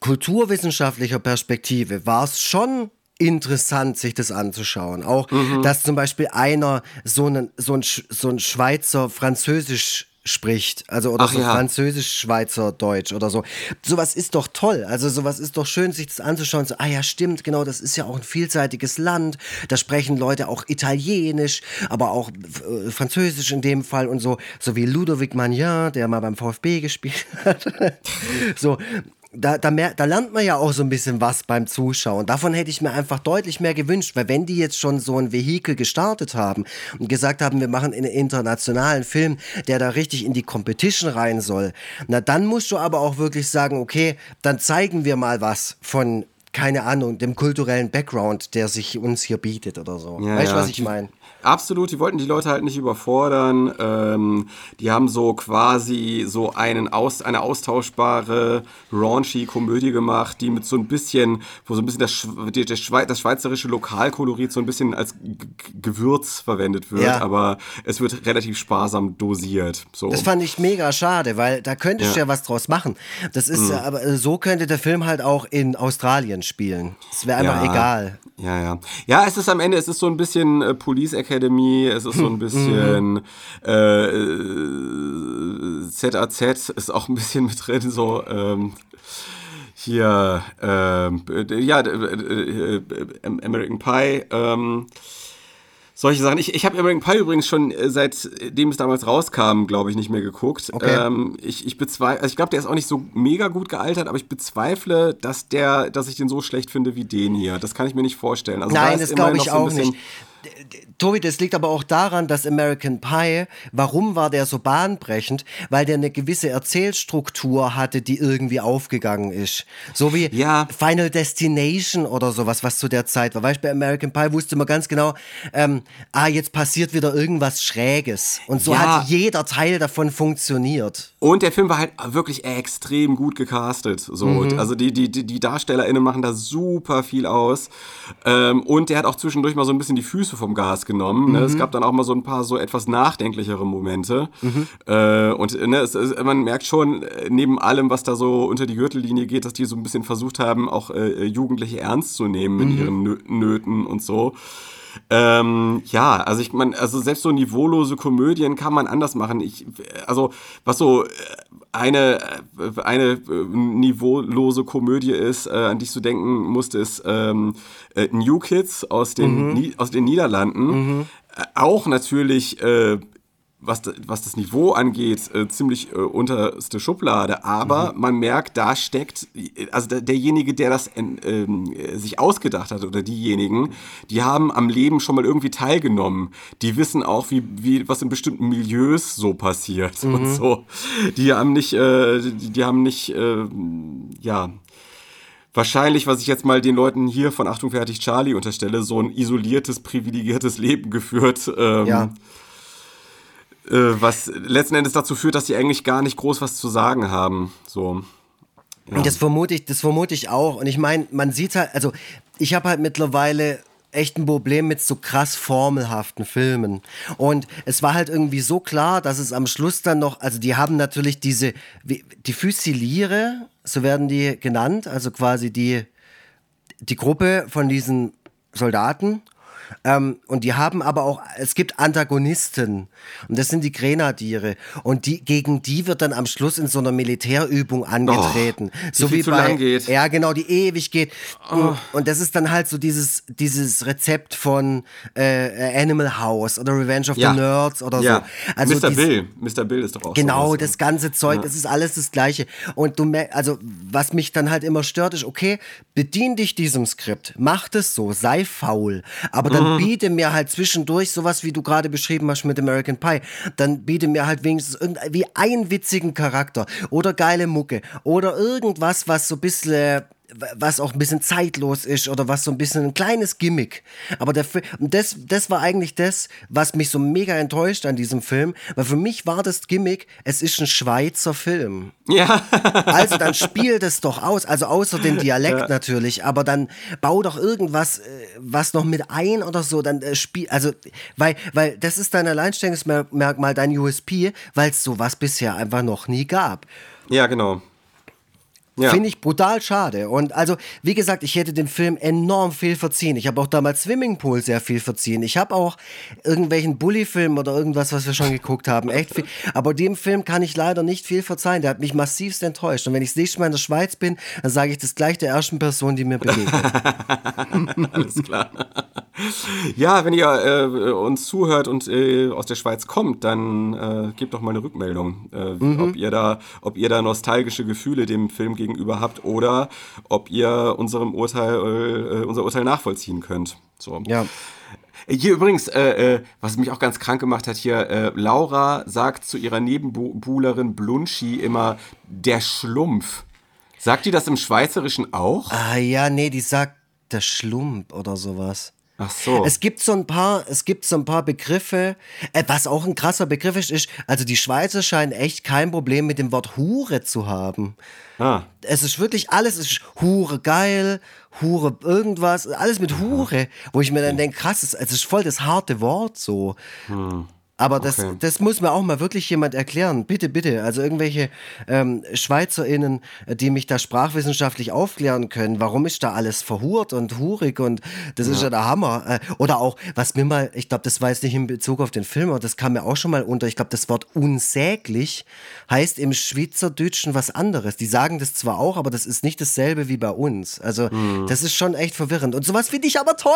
kulturwissenschaftlicher Perspektive war es schon interessant, sich das anzuschauen. Auch, mhm. dass zum Beispiel einer so, einen, so, ein, so ein Schweizer Französisch spricht, also oder Ach, so ja. Französisch, Schweizer, Deutsch oder so. Sowas ist doch toll. Also sowas ist doch schön, sich das anzuschauen. So, ah ja, stimmt, genau, das ist ja auch ein vielseitiges Land. Da sprechen Leute auch Italienisch, aber auch äh, Französisch in dem Fall und so, so wie Ludovic Magnin, der mal beim VfB gespielt [laughs] hat. so, da, da, mehr, da lernt man ja auch so ein bisschen was beim Zuschauen. Davon hätte ich mir einfach deutlich mehr gewünscht, weil wenn die jetzt schon so ein Vehikel gestartet haben und gesagt haben, wir machen einen internationalen Film, der da richtig in die Competition rein soll, na dann musst du aber auch wirklich sagen, okay, dann zeigen wir mal was von keine Ahnung, dem kulturellen Background, der sich uns hier bietet oder so. Ja, weißt du, ja. was ich meine? Absolut, die wollten die Leute halt nicht überfordern. Ähm, die haben so quasi so einen aus, eine austauschbare, raunchy Komödie gemacht, die mit so ein bisschen, wo so ein bisschen das, das, Schwe das schweizerische Lokalkolorit so ein bisschen als Gewürz verwendet wird, ja. aber es wird relativ sparsam dosiert. So. Das fand ich mega schade, weil da könntest du ja was draus machen. Das ist, mhm. aber äh, so könnte der Film halt auch in Australien spielen. Es wäre einfach ja. egal. Ja, ja. Ja, es ist am Ende, es ist so ein bisschen äh, Police Academy, es ist so ein [laughs] bisschen äh, ZAZ ist auch ein bisschen mit drin, so ähm, hier, ähm, ja, äh, American Pie, ähm, solche Sachen. Ich, ich habe American Pie übrigens schon äh, seitdem es damals rauskam, glaube ich, nicht mehr geguckt. Okay. Ähm, ich ich bezweifle, also ich glaube, der ist auch nicht so mega gut gealtert, aber ich bezweifle, dass der, dass ich den so schlecht finde wie den hier. Das kann ich mir nicht vorstellen. Also Nein, da das glaube ich so auch nicht. Tobi, das liegt aber auch daran, dass American Pie, warum war der so bahnbrechend? Weil der eine gewisse Erzählstruktur hatte, die irgendwie aufgegangen ist. So wie ja. Final Destination oder sowas, was zu der Zeit war. Weißt du, bei American Pie wusste man ganz genau, ähm, ah, jetzt passiert wieder irgendwas Schräges. Und so ja. hat jeder Teil davon funktioniert. Und der Film war halt wirklich extrem gut gecastet. So. Mhm. Also die, die, die DarstellerInnen machen da super viel aus. Ähm, und der hat auch zwischendurch mal so ein bisschen die Füße Füße vom Gas genommen. Ne? Mhm. Es gab dann auch mal so ein paar so etwas nachdenklichere Momente. Mhm. Äh, und ne, es, es, man merkt schon, äh, neben allem, was da so unter die Gürtellinie geht, dass die so ein bisschen versucht haben, auch äh, Jugendliche ernst zu nehmen in Mhm. ihren Nö Nöten und so. Ähm, ja, also ich meine, also selbst so niveaulose Komödien kann man anders machen. Ich, also was so äh, eine äh, eine äh, niveaulose Komödie ist, äh, an die ich so denken musste, ist ähm, äh, New Kids aus den Mhm. Aus den Niederlanden. Äh, auch natürlich äh, was, was das Niveau angeht, äh, ziemlich äh, unterste Schublade. Aber man merkt, da steckt, also der, derjenige, der das ähm, äh, sich ausgedacht hat oder diejenigen, die haben am Leben schon mal irgendwie teilgenommen. Die wissen auch, wie, wie was in bestimmten Milieus so passiert und so. Die haben nicht, äh, die, die haben nicht, äh, ja. Wahrscheinlich, was ich jetzt mal den Leuten hier von Achtung fertig Charlie unterstelle, so ein isoliertes, privilegiertes Leben geführt. Ähm, Ja. Äh, was letzten Endes dazu führt, dass die eigentlich gar nicht groß was zu sagen haben. So. Ja. Das vermute ich, das vermute ich auch. Und ich meine, man sieht halt, also ich habe halt mittlerweile echt ein Problem mit so krass formelhaften Filmen. Und es war halt irgendwie so klar, dass es am Schluss dann noch, also die haben natürlich diese, die Füsiliere, so werden die genannt, also quasi die, die Gruppe von diesen Soldaten. Ähm, und die haben aber auch, es gibt Antagonisten. Und das sind die Grenadiere. Und die, gegen die wird dann am Schluss in so einer Militärübung angetreten. so viel wie bei, ja, genau, die ewig geht. Und das ist dann halt so dieses, dieses Rezept von äh, Animal House oder Revenge of Ja. the Nerds oder ja. so. Also Mr. dies- Bill. Mr. Bill ist doch auch Genau, sowas. das ganze Zeug, das ist alles das Gleiche. Und du also was mich dann halt immer stört, ist, okay, bedien dich diesem Skript, mach das so, sei faul, aber dann biete mir halt zwischendurch sowas, wie du gerade beschrieben hast mit American Pie, dann biete mir halt wenigstens irgendwie einen witzigen Charakter oder geile Mucke oder irgendwas, was so ein bisschen was auch ein bisschen zeitlos ist oder was so ein bisschen ein kleines Gimmick. Aber der das, das war eigentlich das, was mich so mega enttäuscht an diesem Film, weil für mich war das Gimmick, es ist ein Schweizer Film. Ja. [laughs] Also dann spiel das doch aus, also außer den Dialekt natürlich, aber dann bau doch irgendwas, äh, was noch mit ein oder so, dann äh, spiel, also, weil, weil das ist dein Alleinstellungsmerkmal, dein USP, weil es sowas bisher einfach noch nie gab. ja, genau. Ja. Finde ich brutal schade. Und also, wie gesagt, ich hätte dem Film enorm viel verziehen. Ich habe auch damals Swimmingpool sehr viel verziehen. Ich habe auch irgendwelchen Bully-Film oder irgendwas, was wir schon geguckt haben, echt viel. Aber dem Film kann ich leider nicht viel verzeihen. Der hat mich massivst enttäuscht. Und wenn ich das nächste Mal in der Schweiz bin, dann sage ich das gleich der ersten Person, die mir begegnet. [laughs] Alles klar. Ja, wenn ihr äh, uns zuhört und äh, aus der Schweiz kommt, dann äh, gebt doch mal eine Rückmeldung, äh, Mhm. ob ihr da, ob ihr da nostalgische Gefühle dem Film gegenüber habt oder ob ihr unserem Urteil, äh, unser Urteil nachvollziehen könnt. So. ja. Hier übrigens, äh, äh, was mich auch ganz krank gemacht hat hier, äh, Laura sagt zu ihrer Nebenbuhlerin Blunschi immer der Schlumpf. Sagt die das im Schweizerischen auch? Ah ja, nee, die sagt der Schlump oder sowas. Ach so. Es gibt so ein paar, es gibt so ein paar Begriffe, äh, was auch ein krasser Begriff ist, ist, also die Schweizer scheinen echt kein Problem mit dem Wort Hure zu haben. ah. Es ist wirklich alles, es ist Hure geil, Hure irgendwas, alles mit Hure, wo ich mir dann denke, krass, es es ist voll das harte Wort so. Aber das, Okay. das muss mir auch mal wirklich jemand erklären. Bitte, bitte. Also irgendwelche ähm, SchweizerInnen, äh, die mich da sprachwissenschaftlich aufklären können. Warum ist da alles verhurt und hurig und das ist ja der Hammer. Äh, oder auch, was mir mal, ich glaube, das war jetzt nicht in Bezug auf den Film, aber das kam mir auch schon mal unter. Ich glaube, das Wort unsäglich heißt im Schweizerdeutschen was anderes. Die sagen das zwar auch, aber das ist nicht dasselbe wie bei uns. Also, Mhm. das ist schon echt verwirrend. Und sowas finde ich aber toll.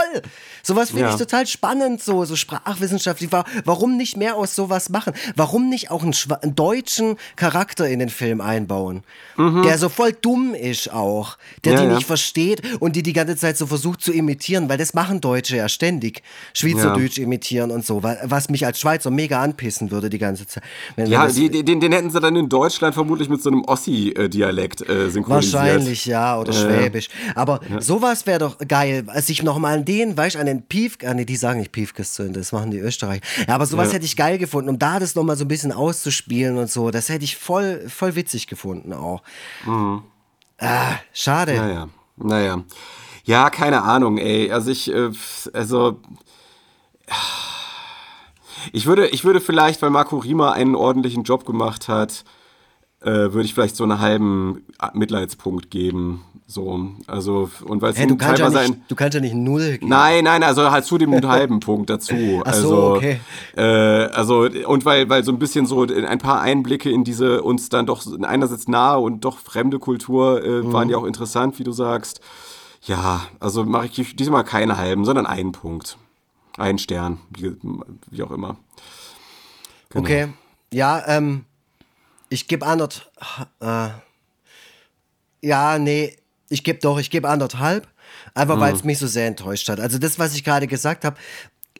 Sowas finde Ja. ich total spannend, so, so sprachwissenschaftlich. Wa- Warum nicht mehr aus sowas machen? Warum nicht auch einen, einen deutschen Charakter in den Film einbauen? Der so voll dumm ist auch. Der Mhm. Ja, die ja. nicht versteht und die die ganze Zeit so versucht zu imitieren, weil das machen Deutsche ja ständig. Schweizerdeutsch imitieren und so, was mich als Schweizer mega anpissen würde die ganze Zeit. Wenn, Ja, die, den, den hätten sie dann in Deutschland vermutlich mit so einem Ossi-Dialekt äh, synchronisiert. Wahrscheinlich, ja, oder Schwäbisch. Aber sowas wäre doch geil, sich nochmal an den, weißt du, an den Pief, ah, nee, die sagen nicht Piefkes das machen die Österreich. Ja, aber sowas Ja. hätte ich geil gefunden, um da das nochmal so ein bisschen auszuspielen und so. Das hätte ich voll, voll witzig gefunden auch. Ah, schade. Mhm. Naja, naja. Ja, keine Ahnung, ey. Also ich, äh, also Ich würde, ich würde vielleicht, weil Marco Rima einen ordentlichen Job gemacht hat, äh, würde ich vielleicht so einen halben Mitleidspunkt geben. So, also, und weil es Hä, du, kannst ja nicht, du kannst ja nicht null geben. Nein, nein, also halt zu dem [laughs] halben Punkt dazu. Ach so, also, okay. Äh, also, und weil, weil so ein bisschen so ein paar Einblicke in diese uns dann doch einerseits nahe und doch fremde Kultur äh, Mhm. waren ja auch interessant, wie du sagst. Ja, also mache ich diesmal keinen halben, sondern einen Punkt. Einen Stern, wie, wie auch immer. Genau. Okay. Ja, ähm, ich gebe anderth. Äh, ja, nee, ich gebe doch, ich gebe anderthalb. Einfach weil es mich so sehr enttäuscht hat. Also das, was ich gerade gesagt habe,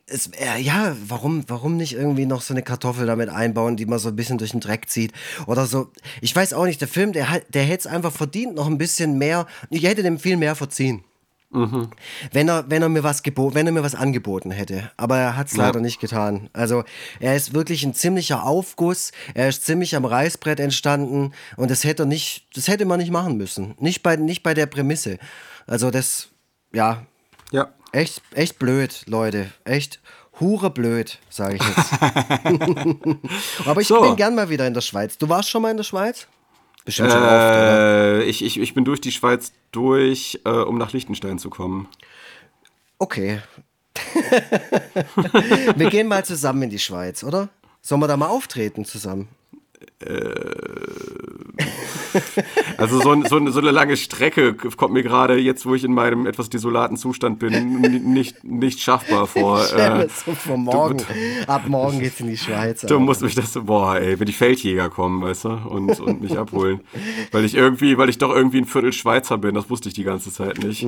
es, äh, ja, warum, warum nicht irgendwie noch so eine Kartoffel damit einbauen, die man so ein bisschen durch den Dreck zieht? Oder so. Ich weiß auch nicht, der Film, der, hat- der hätte es einfach verdient, noch ein bisschen mehr. Ich hätte dem viel mehr verziehen. Wenn er, wenn er mir was gebo wenn er mir was angeboten hätte. Aber er hat es Ja. leider nicht getan. Also er ist wirklich ein ziemlicher Aufguss. Er ist ziemlich am Reißbrett entstanden und das hätte er nicht, das hätte man nicht machen müssen. Nicht bei, nicht bei der Prämisse. Also das, ja, Ja. echt, echt blöd, Leute. Echt hure blöd, sage ich jetzt. [laughs] [laughs] Aber ich So. bin gern mal wieder in der Schweiz. Du warst schon mal in der Schweiz? Bestimmt schon oft, oder? Äh, ich, ich, ich bin durch die Schweiz durch, äh, um nach Liechtenstein zu kommen. Okay. [laughs] wir gehen mal zusammen in die Schweiz, oder? Sollen wir da mal auftreten zusammen? Also so, so, so eine lange Strecke kommt mir gerade jetzt, wo ich in meinem etwas desolaten Zustand bin, nicht, nicht schaffbar vor. Mir Äh, so vor morgen. Ab morgen geht's in die Schweiz. du Alter. musst mich das, boah, ey, wenn die Feldjäger kommen, weißt du, und, und mich abholen. Weil ich irgendwie, weil ich doch irgendwie ein Viertel Schweizer bin, das wusste ich die ganze Zeit nicht.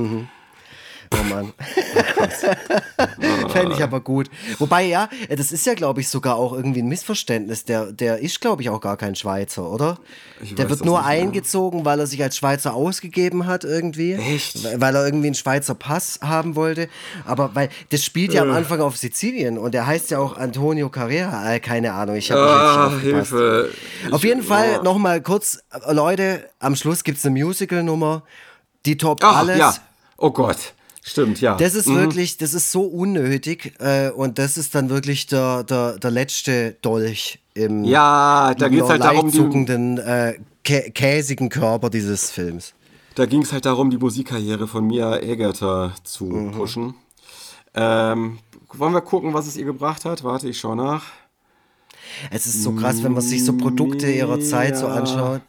Oh Mann. [laughs] Fände ich aber gut. Wobei, ja, das ist ja, glaube ich, sogar auch irgendwie ein Missverständnis. Der, der ist, glaube ich, auch gar kein Schweizer, oder? Ich der wird nur nicht eingezogen, weil er sich als Schweizer ausgegeben hat, irgendwie. Echt? Weil- er irgendwie einen Schweizer Pass haben wollte. Aber weil das spielt ja am Äh. Anfang auf Sizilien und der heißt ja auch Antonio Carrera. Äh, keine Ahnung, ich habe aufgepasst. Hilfe. Auf jeden Fall oh. nochmal kurz, äh, Leute, am Schluss gibt es eine Musical-Nummer, die toppt Ach, alles. ja. Oh Gott. Stimmt, ja. Das ist Mhm. wirklich, das ist so unnötig äh, und das ist dann wirklich der, der, der letzte Dolch im Ja, da geht's halt darum, zuckenden, äh, kä käsigen Körper dieses Films. Da ging es halt darum, die Musikkarriere von Mia Egerter zu Mhm. pushen. Ähm, wollen wir gucken, was es ihr gebracht hat? Warte, ich schau nach. Es ist so krass, wenn man sich so Produkte ihrer Zeit so anschaut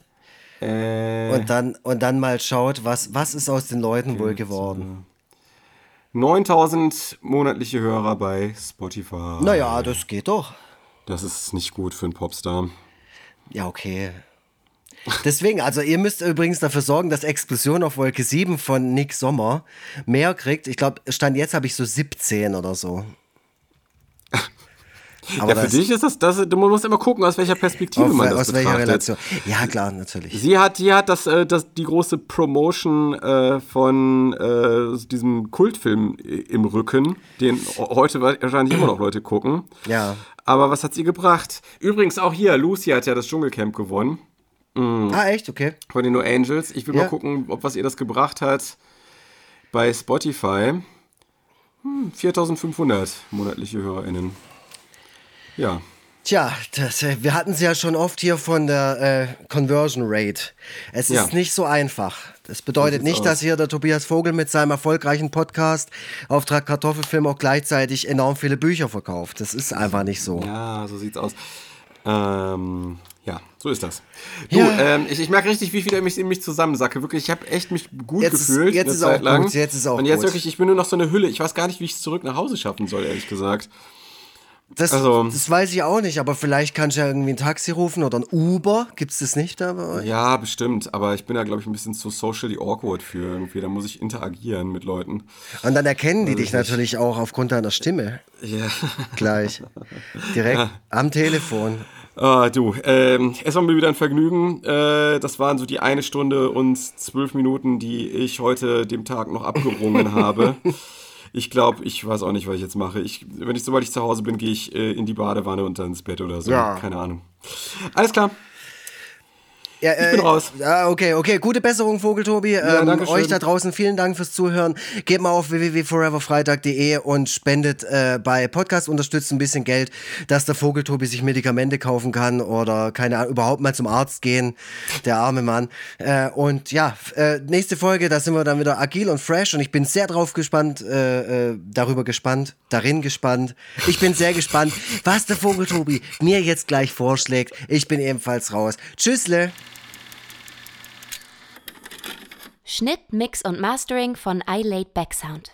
Äh, und dann, und dann mal schaut, was, was ist aus den Leuten wohl geworden. 9000 monatliche Hörer bei Spotify. Naja, das geht doch. Das ist nicht gut für einen Popstar. Ja, okay. Deswegen, also ihr müsst übrigens dafür sorgen, dass Explosion auf Wolke 7 von Nick Sommer mehr kriegt. Ich glaube, Stand jetzt habe ich so 17 oder so. Aber ja, für dich ist das, das, du musst immer gucken, aus welcher Perspektive auf, man das aus welcher. Relation? Ja, klar, natürlich. Sie hat, die hat das, äh, das, die große Promotion äh, von äh, diesem Kultfilm i- im Rücken, den heute wahrscheinlich immer noch Leute gucken. Ja. Aber was hat sie gebracht? Übrigens auch hier, Lucy hat ja das Dschungelcamp gewonnen Ah, echt? Okay. von den No Angels. Ich will Ja. mal gucken, ob was ihr das gebracht hat bei Spotify. Hm, 4500 monatliche HörerInnen. Ja. Tja, das, äh, wir hatten es ja schon oft hier von der äh, Conversion Rate. Es Ja. ist nicht so einfach. Das bedeutet sieht's nicht, aus. dass hier der Tobias Vogel mit seinem erfolgreichen Podcast Auftrag Kartoffelfilm auch gleichzeitig enorm viele Bücher verkauft. Das ist einfach nicht so. Ja, so sieht's aus. Ähm, ja, so ist das. Du, Ja. ähm, ich, ich merke richtig, wie viel ich mich in mich zusammensacke. Wirklich, ich habe echt mich gut Jetzt ist- gefühlt. jetzt eine ist Zeit auch lang. gut, jetzt ist auch Und jetzt gut. wirklich, ich bin nur noch so eine Hülle. Ich weiß gar nicht, wie ich es zurück nach Hause schaffen soll, ehrlich gesagt. Das, Also- das weiß ich auch nicht, aber vielleicht kannst du ja irgendwie ein Taxi rufen oder ein Uber. Gibt es das nicht da bei euch? Ja, bestimmt. Aber ich bin da, glaube ich, ein bisschen zu socially awkward für irgendwie. Da muss ich interagieren mit Leuten. Und dann erkennen die dich natürlich auch aufgrund deiner Stimme Ja. gleich. Direkt am Telefon. Ah, du, ähm, es war mir wieder ein Vergnügen. Äh, das waren so die eine Stunde und zwölf Minuten, die ich heute dem Tag noch abgerungen habe. [laughs] Ich glaube, ich weiß auch nicht, was ich jetzt mache. Ich, wenn ich, sobald ich zu Hause bin, gehe ich äh, in die Badewanne und dann ins Bett oder so. Ja. Keine Ahnung. Alles klar. Ja, äh, bin raus. Ja, okay, okay. Gute Besserung, Vogeltobi. ähm, danke schön. euch da draußen vielen Dank fürs Zuhören. Geht mal auf www.foreverfreitag.de und spendet äh, bei Podcast unterstützt ein bisschen Geld, dass der Vogeltobi sich Medikamente kaufen kann oder keine Ahnung, überhaupt mal zum Arzt gehen. Der arme Mann. Äh, und ja, äh, nächste Folge, da sind wir dann wieder agil und fresh und ich bin sehr drauf gespannt, äh, äh, darüber gespannt, darin gespannt. Ich bin sehr gespannt, was der Vogeltobi mir jetzt gleich vorschlägt. Ich bin ebenfalls raus. Tschüssle. Schnitt, Mix und Mastering von iLaid Backsound.